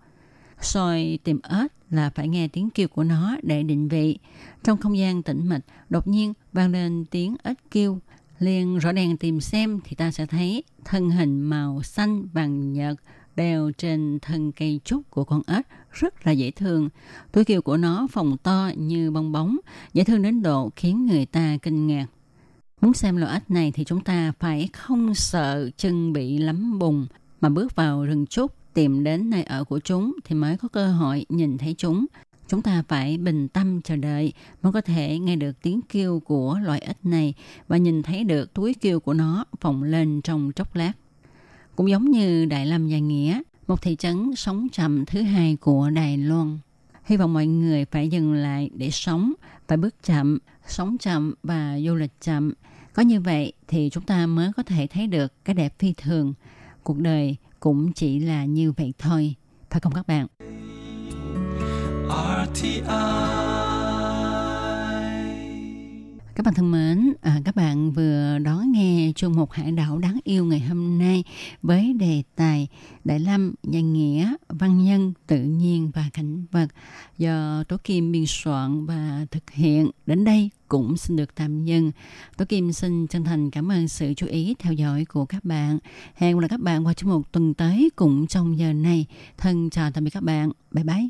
Soi tìm ếch là phải nghe tiếng kêu của nó để định vị. Trong không gian tĩnh mịch, đột nhiên vang lên tiếng ếch kêu. Liền rõ đèn tìm xem thì ta sẽ thấy thân hình màu xanh vàng nhợt đều trên thân cây trúc của con ếch rất là dễ thương. Túi kiều của nó phồng to như bong bóng, dễ thương đến độ khiến người ta kinh ngạc. Muốn xem loại ếch này thì chúng ta phải không sợ chân bị lắm bùn mà bước vào rừng trúc tìm đến nơi ở của chúng thì mới có cơ hội nhìn thấy chúng. Chúng ta phải bình tâm chờ đợi mới có thể nghe được tiếng kêu của loài ếch này và nhìn thấy được túi kêu của nó phồng lên trong chốc lát. Cũng giống như Đại Lâm Gia Nghĩa, một thị trấn sống chậm thứ hai của Đài Loan. Hy vọng mọi người phải dừng lại để sống, phải bước chậm, sống chậm và du lịch chậm. Có như vậy thì chúng ta mới có thể thấy được cái đẹp phi thường. Cuộc đời cũng chỉ là như vậy thôi. Phải không các bạn? RTI các bạn thân mến, à, các bạn vừa đón nghe chương mục Hải đảo đáng yêu ngày hôm nay với đề tài Đại Lâm, Nhân Nghĩa, Văn Nhân, Tự nhiên và Cảnh vật do Tố Kim biên soạn và thực hiện. Đến đây cũng xin được tạm dừng. Tố Kim xin chân thành cảm ơn sự chú ý theo dõi của các bạn. Hẹn gặp lại các bạn vào chương mục tuần tới cũng trong giờ này. Thân chào tạm biệt các bạn. Bye bye.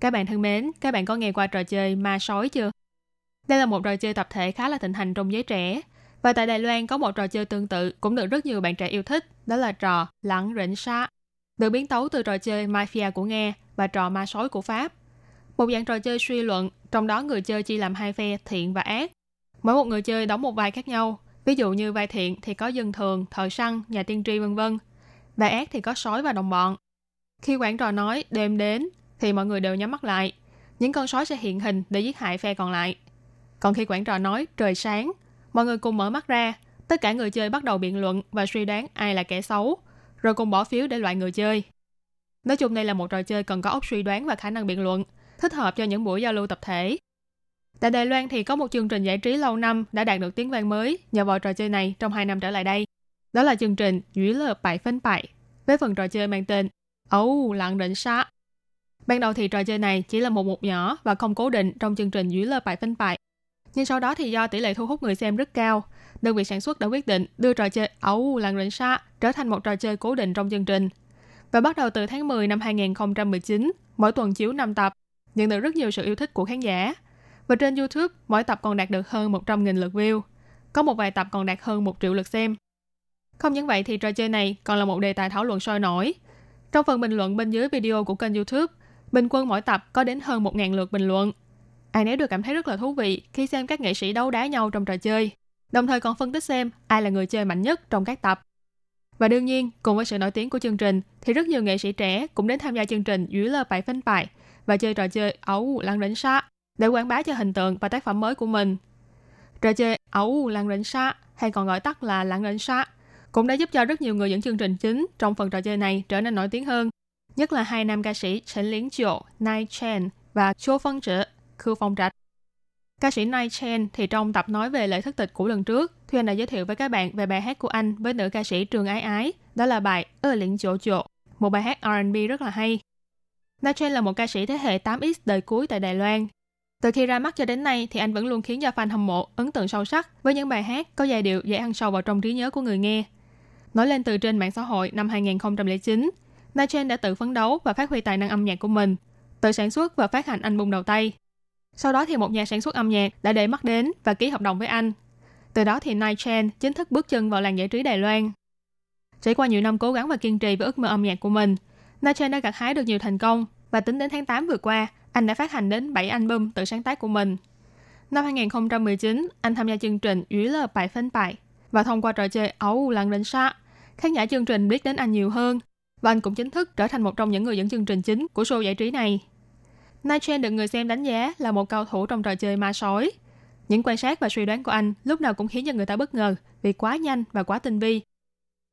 Các bạn thân mến, các bạn có nghe qua trò chơi ma sói chưa? Đây là một trò chơi tập thể khá là thịnh hành trong giới trẻ. Và tại Đài Loan có một trò chơi tương tự cũng được rất nhiều bạn trẻ yêu thích, đó là trò lẳng rỉnh xa, được biến tấu từ trò chơi Mafia của Nga và trò ma sói của Pháp. Một dạng trò chơi suy luận, trong đó người chơi chia làm hai phe thiện và ác. Mỗi một người chơi đóng một vai khác nhau, ví dụ như vai thiện thì có dân thường, thợ săn, nhà tiên tri vân vân. Vai ác thì có sói và đồng bọn. Khi quản trò nói đêm đến thì mọi người đều nhắm mắt lại. Những con sói sẽ hiện hình để giết hại phe còn lại. Còn khi quản trò nói trời sáng, mọi người cùng mở mắt ra, tất cả người chơi bắt đầu biện luận và suy đoán ai là kẻ xấu, rồi cùng bỏ phiếu để loại người chơi. Nói chung đây là một trò chơi cần có óc suy đoán và khả năng biện luận, thích hợp cho những buổi giao lưu tập thể. Tại Đài Loan thì có một chương trình giải trí lâu năm đã đạt được tiếng vang mới nhờ vào trò chơi này trong hai năm trở lại đây. Đó là chương trình Dũy lơ bảy phân bảy với phần trò chơi mang tên Ấu lặng định sa. Ban đầu thì trò chơi này chỉ là một mục nhỏ và không cố định trong chương trình dưới lơ bài phân bài. Nhưng sau đó thì do tỷ lệ thu hút người xem rất cao, đơn vị sản xuất đã quyết định đưa trò chơi Ấu Làng định sa trở thành một trò chơi cố định trong chương trình. Và bắt đầu từ tháng 10 năm 2019, mỗi tuần chiếu 5 tập, nhận được rất nhiều sự yêu thích của khán giả. Và trên YouTube, mỗi tập còn đạt được hơn 100.000 lượt view. Có một vài tập còn đạt hơn 1 triệu lượt xem. Không những vậy thì trò chơi này còn là một đề tài thảo luận sôi nổi. Trong phần bình luận bên dưới video của kênh YouTube, bình quân mỗi tập có đến hơn 1.000 lượt bình luận. Ai nấy đều cảm thấy rất là thú vị khi xem các nghệ sĩ đấu đá nhau trong trò chơi, đồng thời còn phân tích xem ai là người chơi mạnh nhất trong các tập. Và đương nhiên, cùng với sự nổi tiếng của chương trình, thì rất nhiều nghệ sĩ trẻ cũng đến tham gia chương trình dưới lơ bài phân bài và chơi trò chơi ấu lăng rỉnh xa để quảng bá cho hình tượng và tác phẩm mới của mình. Trò chơi ấu lăng rỉnh xa hay còn gọi tắt là lăng rỉnh xa cũng đã giúp cho rất nhiều người dẫn chương trình chính trong phần trò chơi này trở nên nổi tiếng hơn. Nhất là hai nam ca sĩ Trần Liên Triệu, Nai Chen và Châu Phân Trợ, Khư Phong Trạch. Ca sĩ Nai Chen thì trong tập nói về lễ thất tịch của lần trước, Thuyên đã giới thiệu với các bạn về bài hát của anh với nữ ca sĩ Trường Ái Ái, đó là bài Ơ liễn Chỗ Chỗ, một bài hát R&B rất là hay. Nai Chen là một ca sĩ thế hệ 8X đời cuối tại Đài Loan. Từ khi ra mắt cho đến nay thì anh vẫn luôn khiến cho fan hâm mộ ấn tượng sâu sắc với những bài hát có giai điệu dễ ăn sâu vào trong trí nhớ của người nghe. Nói lên từ trên mạng xã hội năm 2009, Na Chen đã tự phấn đấu và phát huy tài năng âm nhạc của mình, tự sản xuất và phát hành album đầu tay. Sau đó thì một nhà sản xuất âm nhạc đã để mắt đến và ký hợp đồng với anh. Từ đó thì Nai Chen chính thức bước chân vào làng giải trí Đài Loan. Trải qua nhiều năm cố gắng và kiên trì với ước mơ âm nhạc của mình, Nai Chen đã gặt hái được nhiều thành công và tính đến tháng 8 vừa qua, anh đã phát hành đến 7 album tự sáng tác của mình. Năm 2019, anh tham gia chương trình Ủy lờ bài phân bài và thông qua trò chơi ấu Lăng định sa, khán giả chương trình biết đến anh nhiều hơn và anh cũng chính thức trở thành một trong những người dẫn chương trình chính của show giải trí này. Nigel được người xem đánh giá là một cao thủ trong trò chơi ma sói. Những quan sát và suy đoán của anh lúc nào cũng khiến cho người ta bất ngờ vì quá nhanh và quá tinh vi.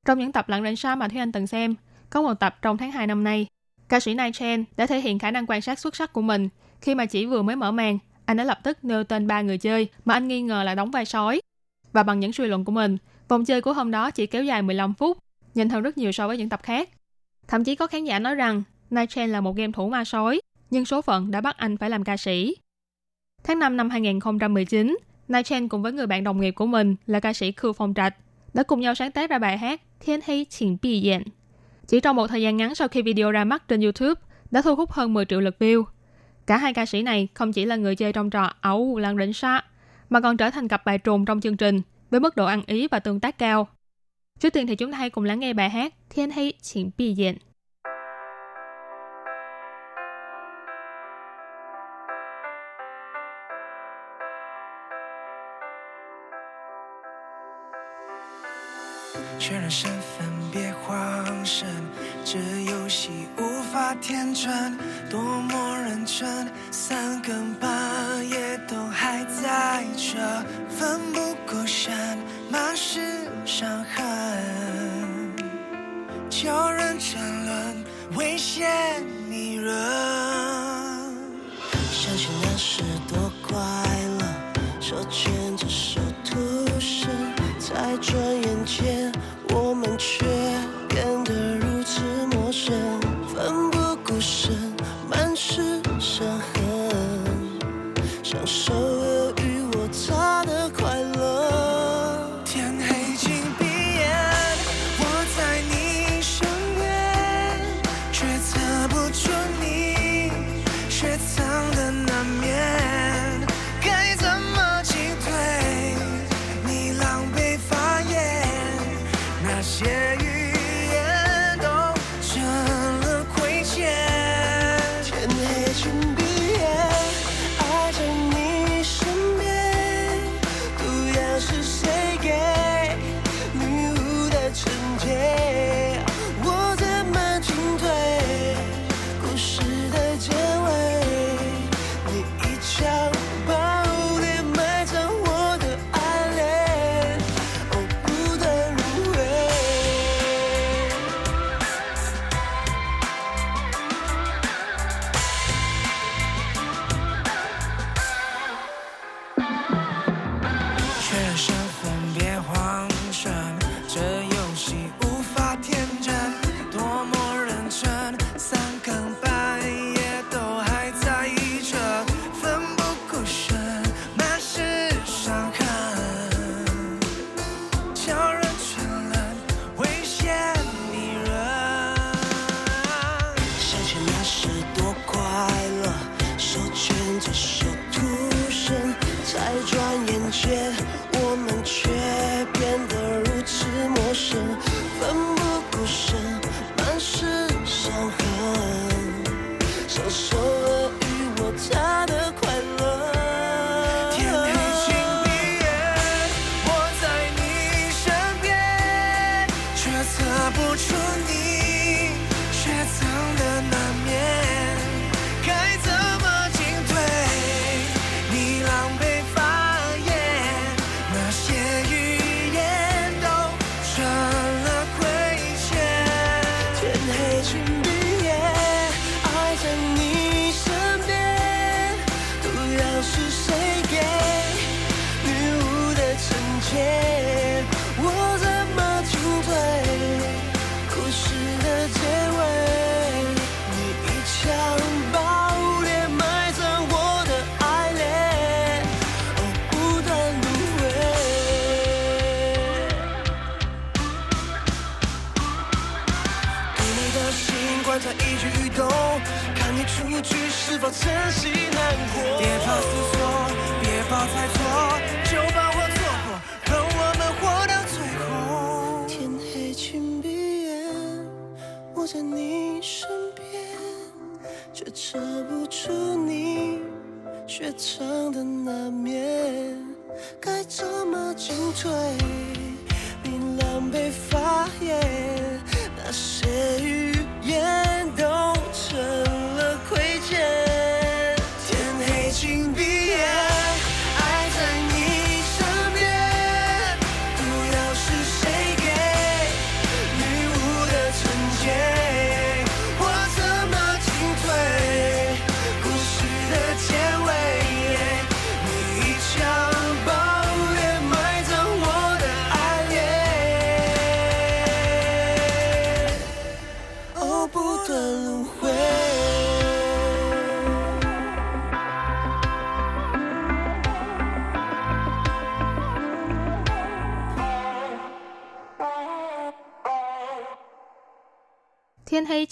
Trong những tập lặng rảnh xa mà Thúy Anh từng xem, có một tập trong tháng 2 năm nay, ca sĩ Nigel đã thể hiện khả năng quan sát xuất sắc của mình khi mà chỉ vừa mới mở màn, anh đã lập tức nêu tên ba người chơi mà anh nghi ngờ là đóng vai sói. Và bằng những suy luận của mình, vòng chơi của hôm đó chỉ kéo dài 15 phút, nhanh hơn rất nhiều so với những tập khác. Thậm chí có khán giả nói rằng Nigel là một game thủ ma sói, nhưng số phận đã bắt anh phải làm ca sĩ. Tháng 5 năm 2019, Nigel cùng với người bạn đồng nghiệp của mình là ca sĩ Khư Phong Trạch đã cùng nhau sáng tác ra bài hát Thiên Hy Chỉnh Bì Diện. Chỉ trong một thời gian ngắn sau khi video ra mắt trên YouTube, đã thu hút hơn 10 triệu lượt view. Cả hai ca sĩ này không chỉ là người chơi trong trò ẩu lăng rỉnh xa mà còn trở thành cặp bài trùng trong chương trình với mức độ ăn ý và tương tác cao. Trước tiên thì chúng ta hãy cùng lắng nghe bài hát Thiên Hy Chỉnh Bì Diện. 确认身份，别慌神，这游戏无法天真，多么认真，三更半夜都还在这，奋不顾身， 满是伤痕，叫人沉沦，危险迷人。想起那时多快乐，手牵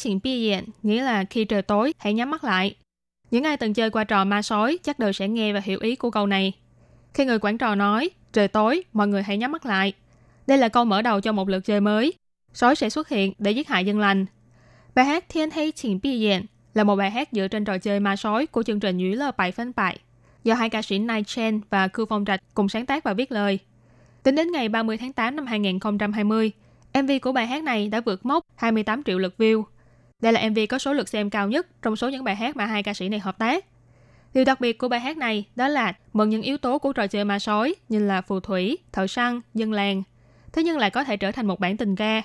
Thiên bi diện nghĩa là khi trời tối hãy nhắm mắt lại. Những ai từng chơi qua trò ma sói chắc đều sẽ nghe và hiểu ý của câu này. Khi người quản trò nói trời tối, mọi người hãy nhắm mắt lại. Đây là câu mở đầu cho một lượt chơi mới. Sói sẽ xuất hiện để giết hại dân lành. Bài hát Thiên hay chỉnh bi diện là một bài hát dựa trên trò chơi ma sói của chương trình Nhũy Lơ Bài Phân Bài do hai ca sĩ night Chen và Cư Phong Trạch cùng sáng tác và viết lời. Tính đến ngày 30 tháng 8 năm 2020, MV của bài hát này đã vượt mốc 28 triệu lượt view. Đây là MV có số lượt xem cao nhất trong số những bài hát mà hai ca sĩ này hợp tác. Điều đặc biệt của bài hát này đó là mượn những yếu tố của trò chơi ma sói như là phù thủy, thợ săn, dân làng. Thế nhưng lại có thể trở thành một bản tình ca.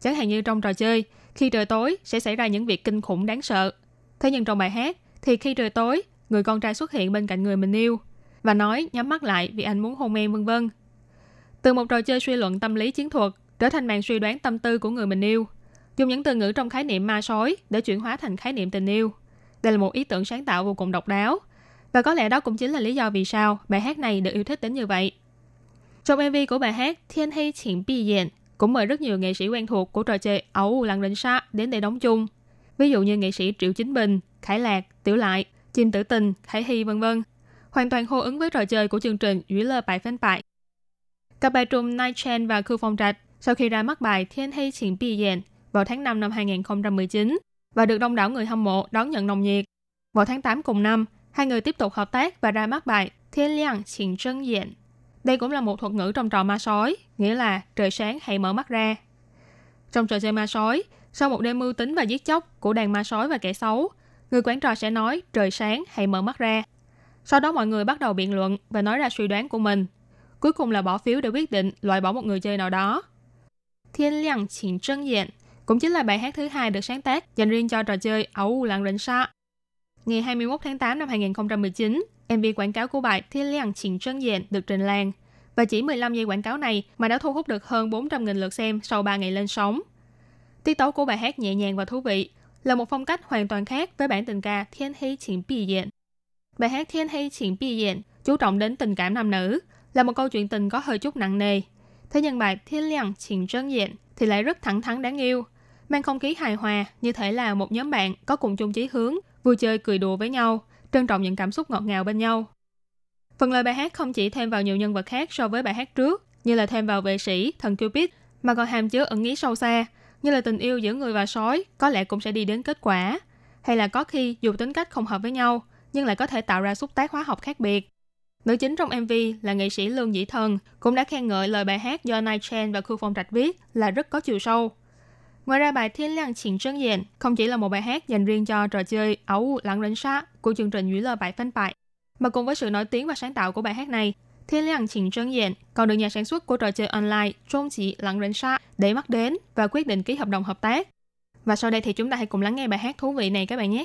Chẳng hạn như trong trò chơi, khi trời tối sẽ xảy ra những việc kinh khủng đáng sợ. Thế nhưng trong bài hát thì khi trời tối, người con trai xuất hiện bên cạnh người mình yêu và nói nhắm mắt lại vì anh muốn hôn em vân vân. Từ một trò chơi suy luận tâm lý chiến thuật trở thành màn suy đoán tâm tư của người mình yêu. Dùng những từ ngữ trong khái niệm ma sói để chuyển hóa thành khái niệm tình yêu. Đây là một ý tưởng sáng tạo vô cùng độc đáo. Và có lẽ đó cũng chính là lý do vì sao bài hát này được yêu thích đến như vậy. Trong MV của bài hát Thiên Hay Chỉnh Bi Diện cũng mời rất nhiều nghệ sĩ quen thuộc của trò chơi ấu Lăng rình sa đến để đóng chung. Ví dụ như nghệ sĩ Triệu Chính Bình, Khải Lạc, Tiểu Lại, Chim Tử Tình, Khải Hy vân vân hoàn toàn hô ứng với trò chơi của chương trình Dũy Lơ Bài Phên Bại. Các bài trùm Night Chen và Khu Phong Trạch sau khi ra mắt bài Thiên Hay Chỉnh Bi Diện vào tháng 5 năm 2019 và được đông đảo người hâm mộ đón nhận nồng nhiệt. Vào tháng 8 cùng năm, hai người tiếp tục hợp tác và ra mắt bài Thiên Liang Chỉnh Trân Diện. Đây cũng là một thuật ngữ trong trò ma sói, nghĩa là trời sáng hãy mở mắt ra. Trong trò chơi ma sói, sau một đêm mưu tính và giết chóc của đàn ma sói và kẻ xấu, người quản trò sẽ nói trời sáng hãy mở mắt ra. Sau đó mọi người bắt đầu biện luận và nói ra suy đoán của mình. Cuối cùng là bỏ phiếu để quyết định loại bỏ một người chơi nào đó. Thiên Liang Chỉnh Trân Diện cũng chính là bài hát thứ hai được sáng tác dành riêng cho trò chơi Ấu lạng Rịnh Sa. Ngày 21 tháng 8 năm 2019, MV quảng cáo của bài Thiên Liang Chỉnh Trân Diện được trình làng và chỉ 15 giây quảng cáo này mà đã thu hút được hơn 400.000 lượt xem sau 3 ngày lên sóng. Tiết tấu của bài hát nhẹ nhàng và thú vị, là một phong cách hoàn toàn khác với bản tình ca Thiên hy Chỉnh bì Diện. Bài hát Thiên hy Chỉnh bì Diện chú trọng đến tình cảm nam nữ, là một câu chuyện tình có hơi chút nặng nề. Thế nhưng bài Thiên Liang Chỉnh Trân Diện thì lại rất thẳng thắn đáng yêu, mang không khí hài hòa như thể là một nhóm bạn có cùng chung chí hướng, vui chơi cười đùa với nhau, trân trọng những cảm xúc ngọt ngào bên nhau. Phần lời bài hát không chỉ thêm vào nhiều nhân vật khác so với bài hát trước, như là thêm vào vệ sĩ, thần Cupid, mà còn hàm chứa ẩn ý sâu xa, như là tình yêu giữa người và sói có lẽ cũng sẽ đi đến kết quả. Hay là có khi dù tính cách không hợp với nhau, nhưng lại có thể tạo ra xúc tác hóa học khác biệt. Nữ chính trong MV là nghệ sĩ Lương Dĩ Thần cũng đã khen ngợi lời bài hát do Night Chen và Khu Phong Trạch viết là rất có chiều sâu. Ngoài ra bài Thiên Lang Chỉnh Trân Diện không chỉ là một bài hát dành riêng cho trò chơi ấu lặng rảnh xa của chương trình Dưới lời bài phân bại, mà cùng với sự nổi tiếng và sáng tạo của bài hát này, Thiên Lang Chỉnh Trân Diện còn được nhà sản xuất của trò chơi online Trông Chỉ Lặng Rảnh Xa để mắt đến và quyết định ký hợp đồng hợp tác. Và sau đây thì chúng ta hãy cùng lắng nghe bài hát thú vị này các bạn nhé.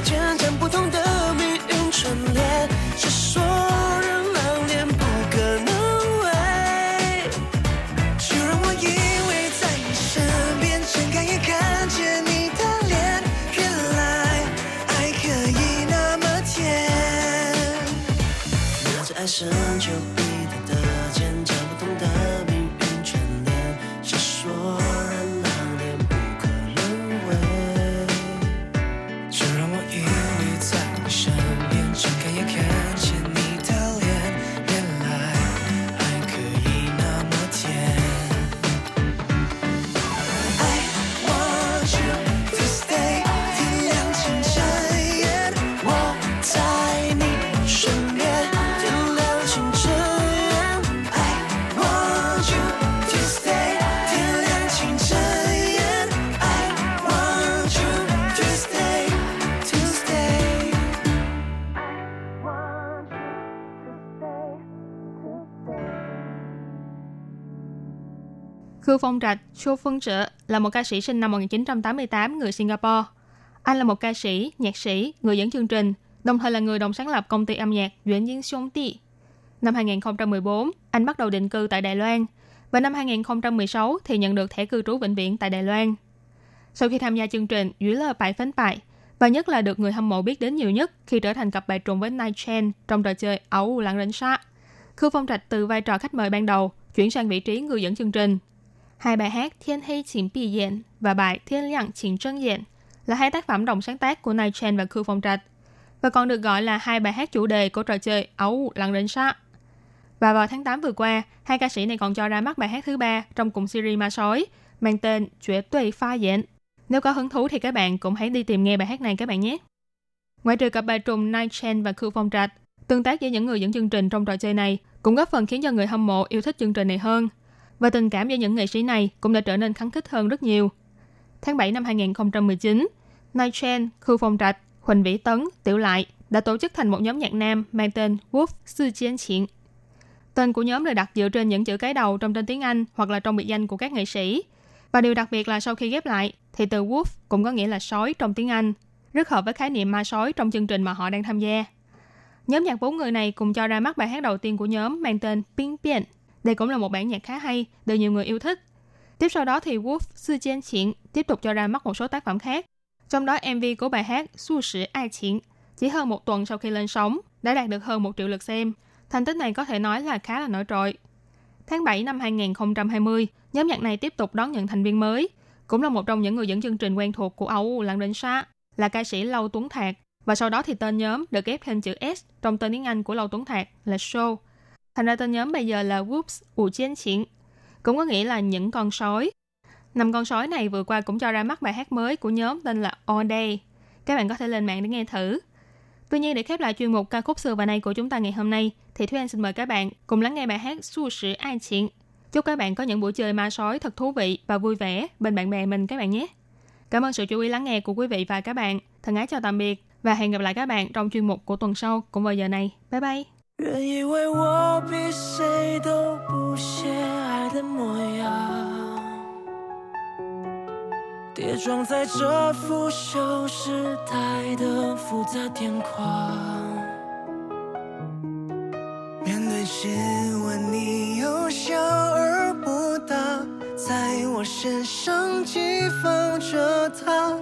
imagine Phong Chu Phương Trợ là một ca sĩ sinh năm 1988 người Singapore. Anh là một ca sĩ, nhạc sĩ, người dẫn chương trình, đồng thời là người đồng sáng lập công ty âm nhạc Duyên Duyên Xuân Ti. Năm 2014, anh bắt đầu định cư tại Đài Loan và năm 2016 thì nhận được thẻ cư trú vĩnh viễn tại Đài Loan. Sau khi tham gia chương trình Dưới lơ bài phánh bại, và nhất là được người hâm mộ biết đến nhiều nhất khi trở thành cặp bài trùng với Night Chen trong trò chơi ấu lặng Rảnh Sát. Khư Phong Trạch từ vai trò khách mời ban đầu chuyển sang vị trí người dẫn chương trình. Hai bài hát Thiên Hay Chính Bì Diện và bài Thiên Lặng Chính Trân Diện là hai tác phẩm đồng sáng tác của Nai Chen và Khư Phong Trạch và còn được gọi là hai bài hát chủ đề của trò chơi ấu Lăng rỉnh sa. Và vào tháng 8 vừa qua, hai ca sĩ này còn cho ra mắt bài hát thứ ba trong cùng series Ma Sói mang tên Chuyện Tuệ Pha Diện. Nếu có hứng thú thì các bạn cũng hãy đi tìm nghe bài hát này các bạn nhé. Ngoài trừ cặp bài trùng Night Chen và Khư Phong Trạch, tương tác giữa những người dẫn chương trình trong trò chơi này cũng góp phần khiến cho người hâm mộ yêu thích chương trình này hơn. Và tình cảm giữa những nghệ sĩ này cũng đã trở nên khắng khích hơn rất nhiều. Tháng 7 năm 2019, Night Chen, Khu Phong Trạch, Huỳnh Vĩ Tấn, Tiểu Lại đã tổ chức thành một nhóm nhạc nam mang tên Wolf Sư Chiến Chiến. Tên của nhóm được đặt dựa trên những chữ cái đầu trong tên tiếng Anh hoặc là trong biệt danh của các nghệ sĩ. Và điều đặc biệt là sau khi ghép lại thì từ wolf cũng có nghĩa là sói trong tiếng Anh, rất hợp với khái niệm ma sói trong chương trình mà họ đang tham gia. Nhóm nhạc bốn người này cùng cho ra mắt bài hát đầu tiên của nhóm mang tên Ping Bien. Đây cũng là một bản nhạc khá hay, được nhiều người yêu thích. Tiếp sau đó thì Wolf Sư Chiên Triển tiếp tục cho ra mắt một số tác phẩm khác. Trong đó MV của bài hát Su Sử Ai chiến chỉ hơn một tuần sau khi lên sóng đã đạt được hơn một triệu lượt xem. Thành tích này có thể nói là khá là nổi trội. Tháng 7 năm 2020, nhóm nhạc này tiếp tục đón nhận thành viên mới. Cũng là một trong những người dẫn chương trình quen thuộc của Âu Lăng Đình Sa, là ca sĩ Lâu Tuấn Thạc. Và sau đó thì tên nhóm được ghép thêm chữ S trong tên tiếng Anh của Lâu Tuấn Thạc là Show. Thành ra tên nhóm bây giờ là Whoops Ủ Chiến Chiến, cũng có nghĩa là những con sói. Năm con sói này vừa qua cũng cho ra mắt bài hát mới của nhóm tên là All Day. Các bạn có thể lên mạng để nghe thử. Tuy nhiên để khép lại chuyên mục ca khúc xưa và nay của chúng ta ngày hôm nay, thì Thúy Anh xin mời các bạn cùng lắng nghe bài hát Su Sử Ai Chuyện. Chúc các bạn có những buổi chơi ma sói thật thú vị và vui vẻ bên bạn bè mình các bạn nhé. Cảm ơn sự chú ý lắng nghe của quý vị và các bạn. Thân ái chào tạm biệt và hẹn gặp lại các bạn trong chuyên mục của tuần sau cũng vào giờ này. Bye bye! 原以为我比谁都不屑爱的模样，跌撞在这腐朽时代的复杂癫狂。面对亲吻，你又笑而不答，在我身上激放着它，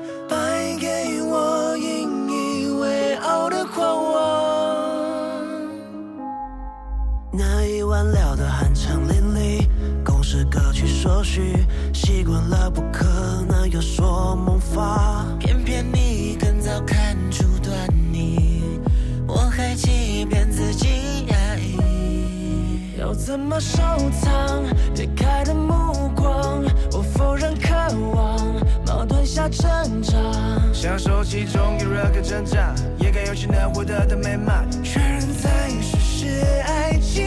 聊得酣畅淋漓，公事各取所需，习惯了不可能有所萌发，偏偏你更早看出端倪，我还欺骗自己压抑。要怎么收藏别开的目光？我否认渴望，矛盾下挣扎，享受其中一热个挣扎，也该有些能获得的美满，确认在实施爱情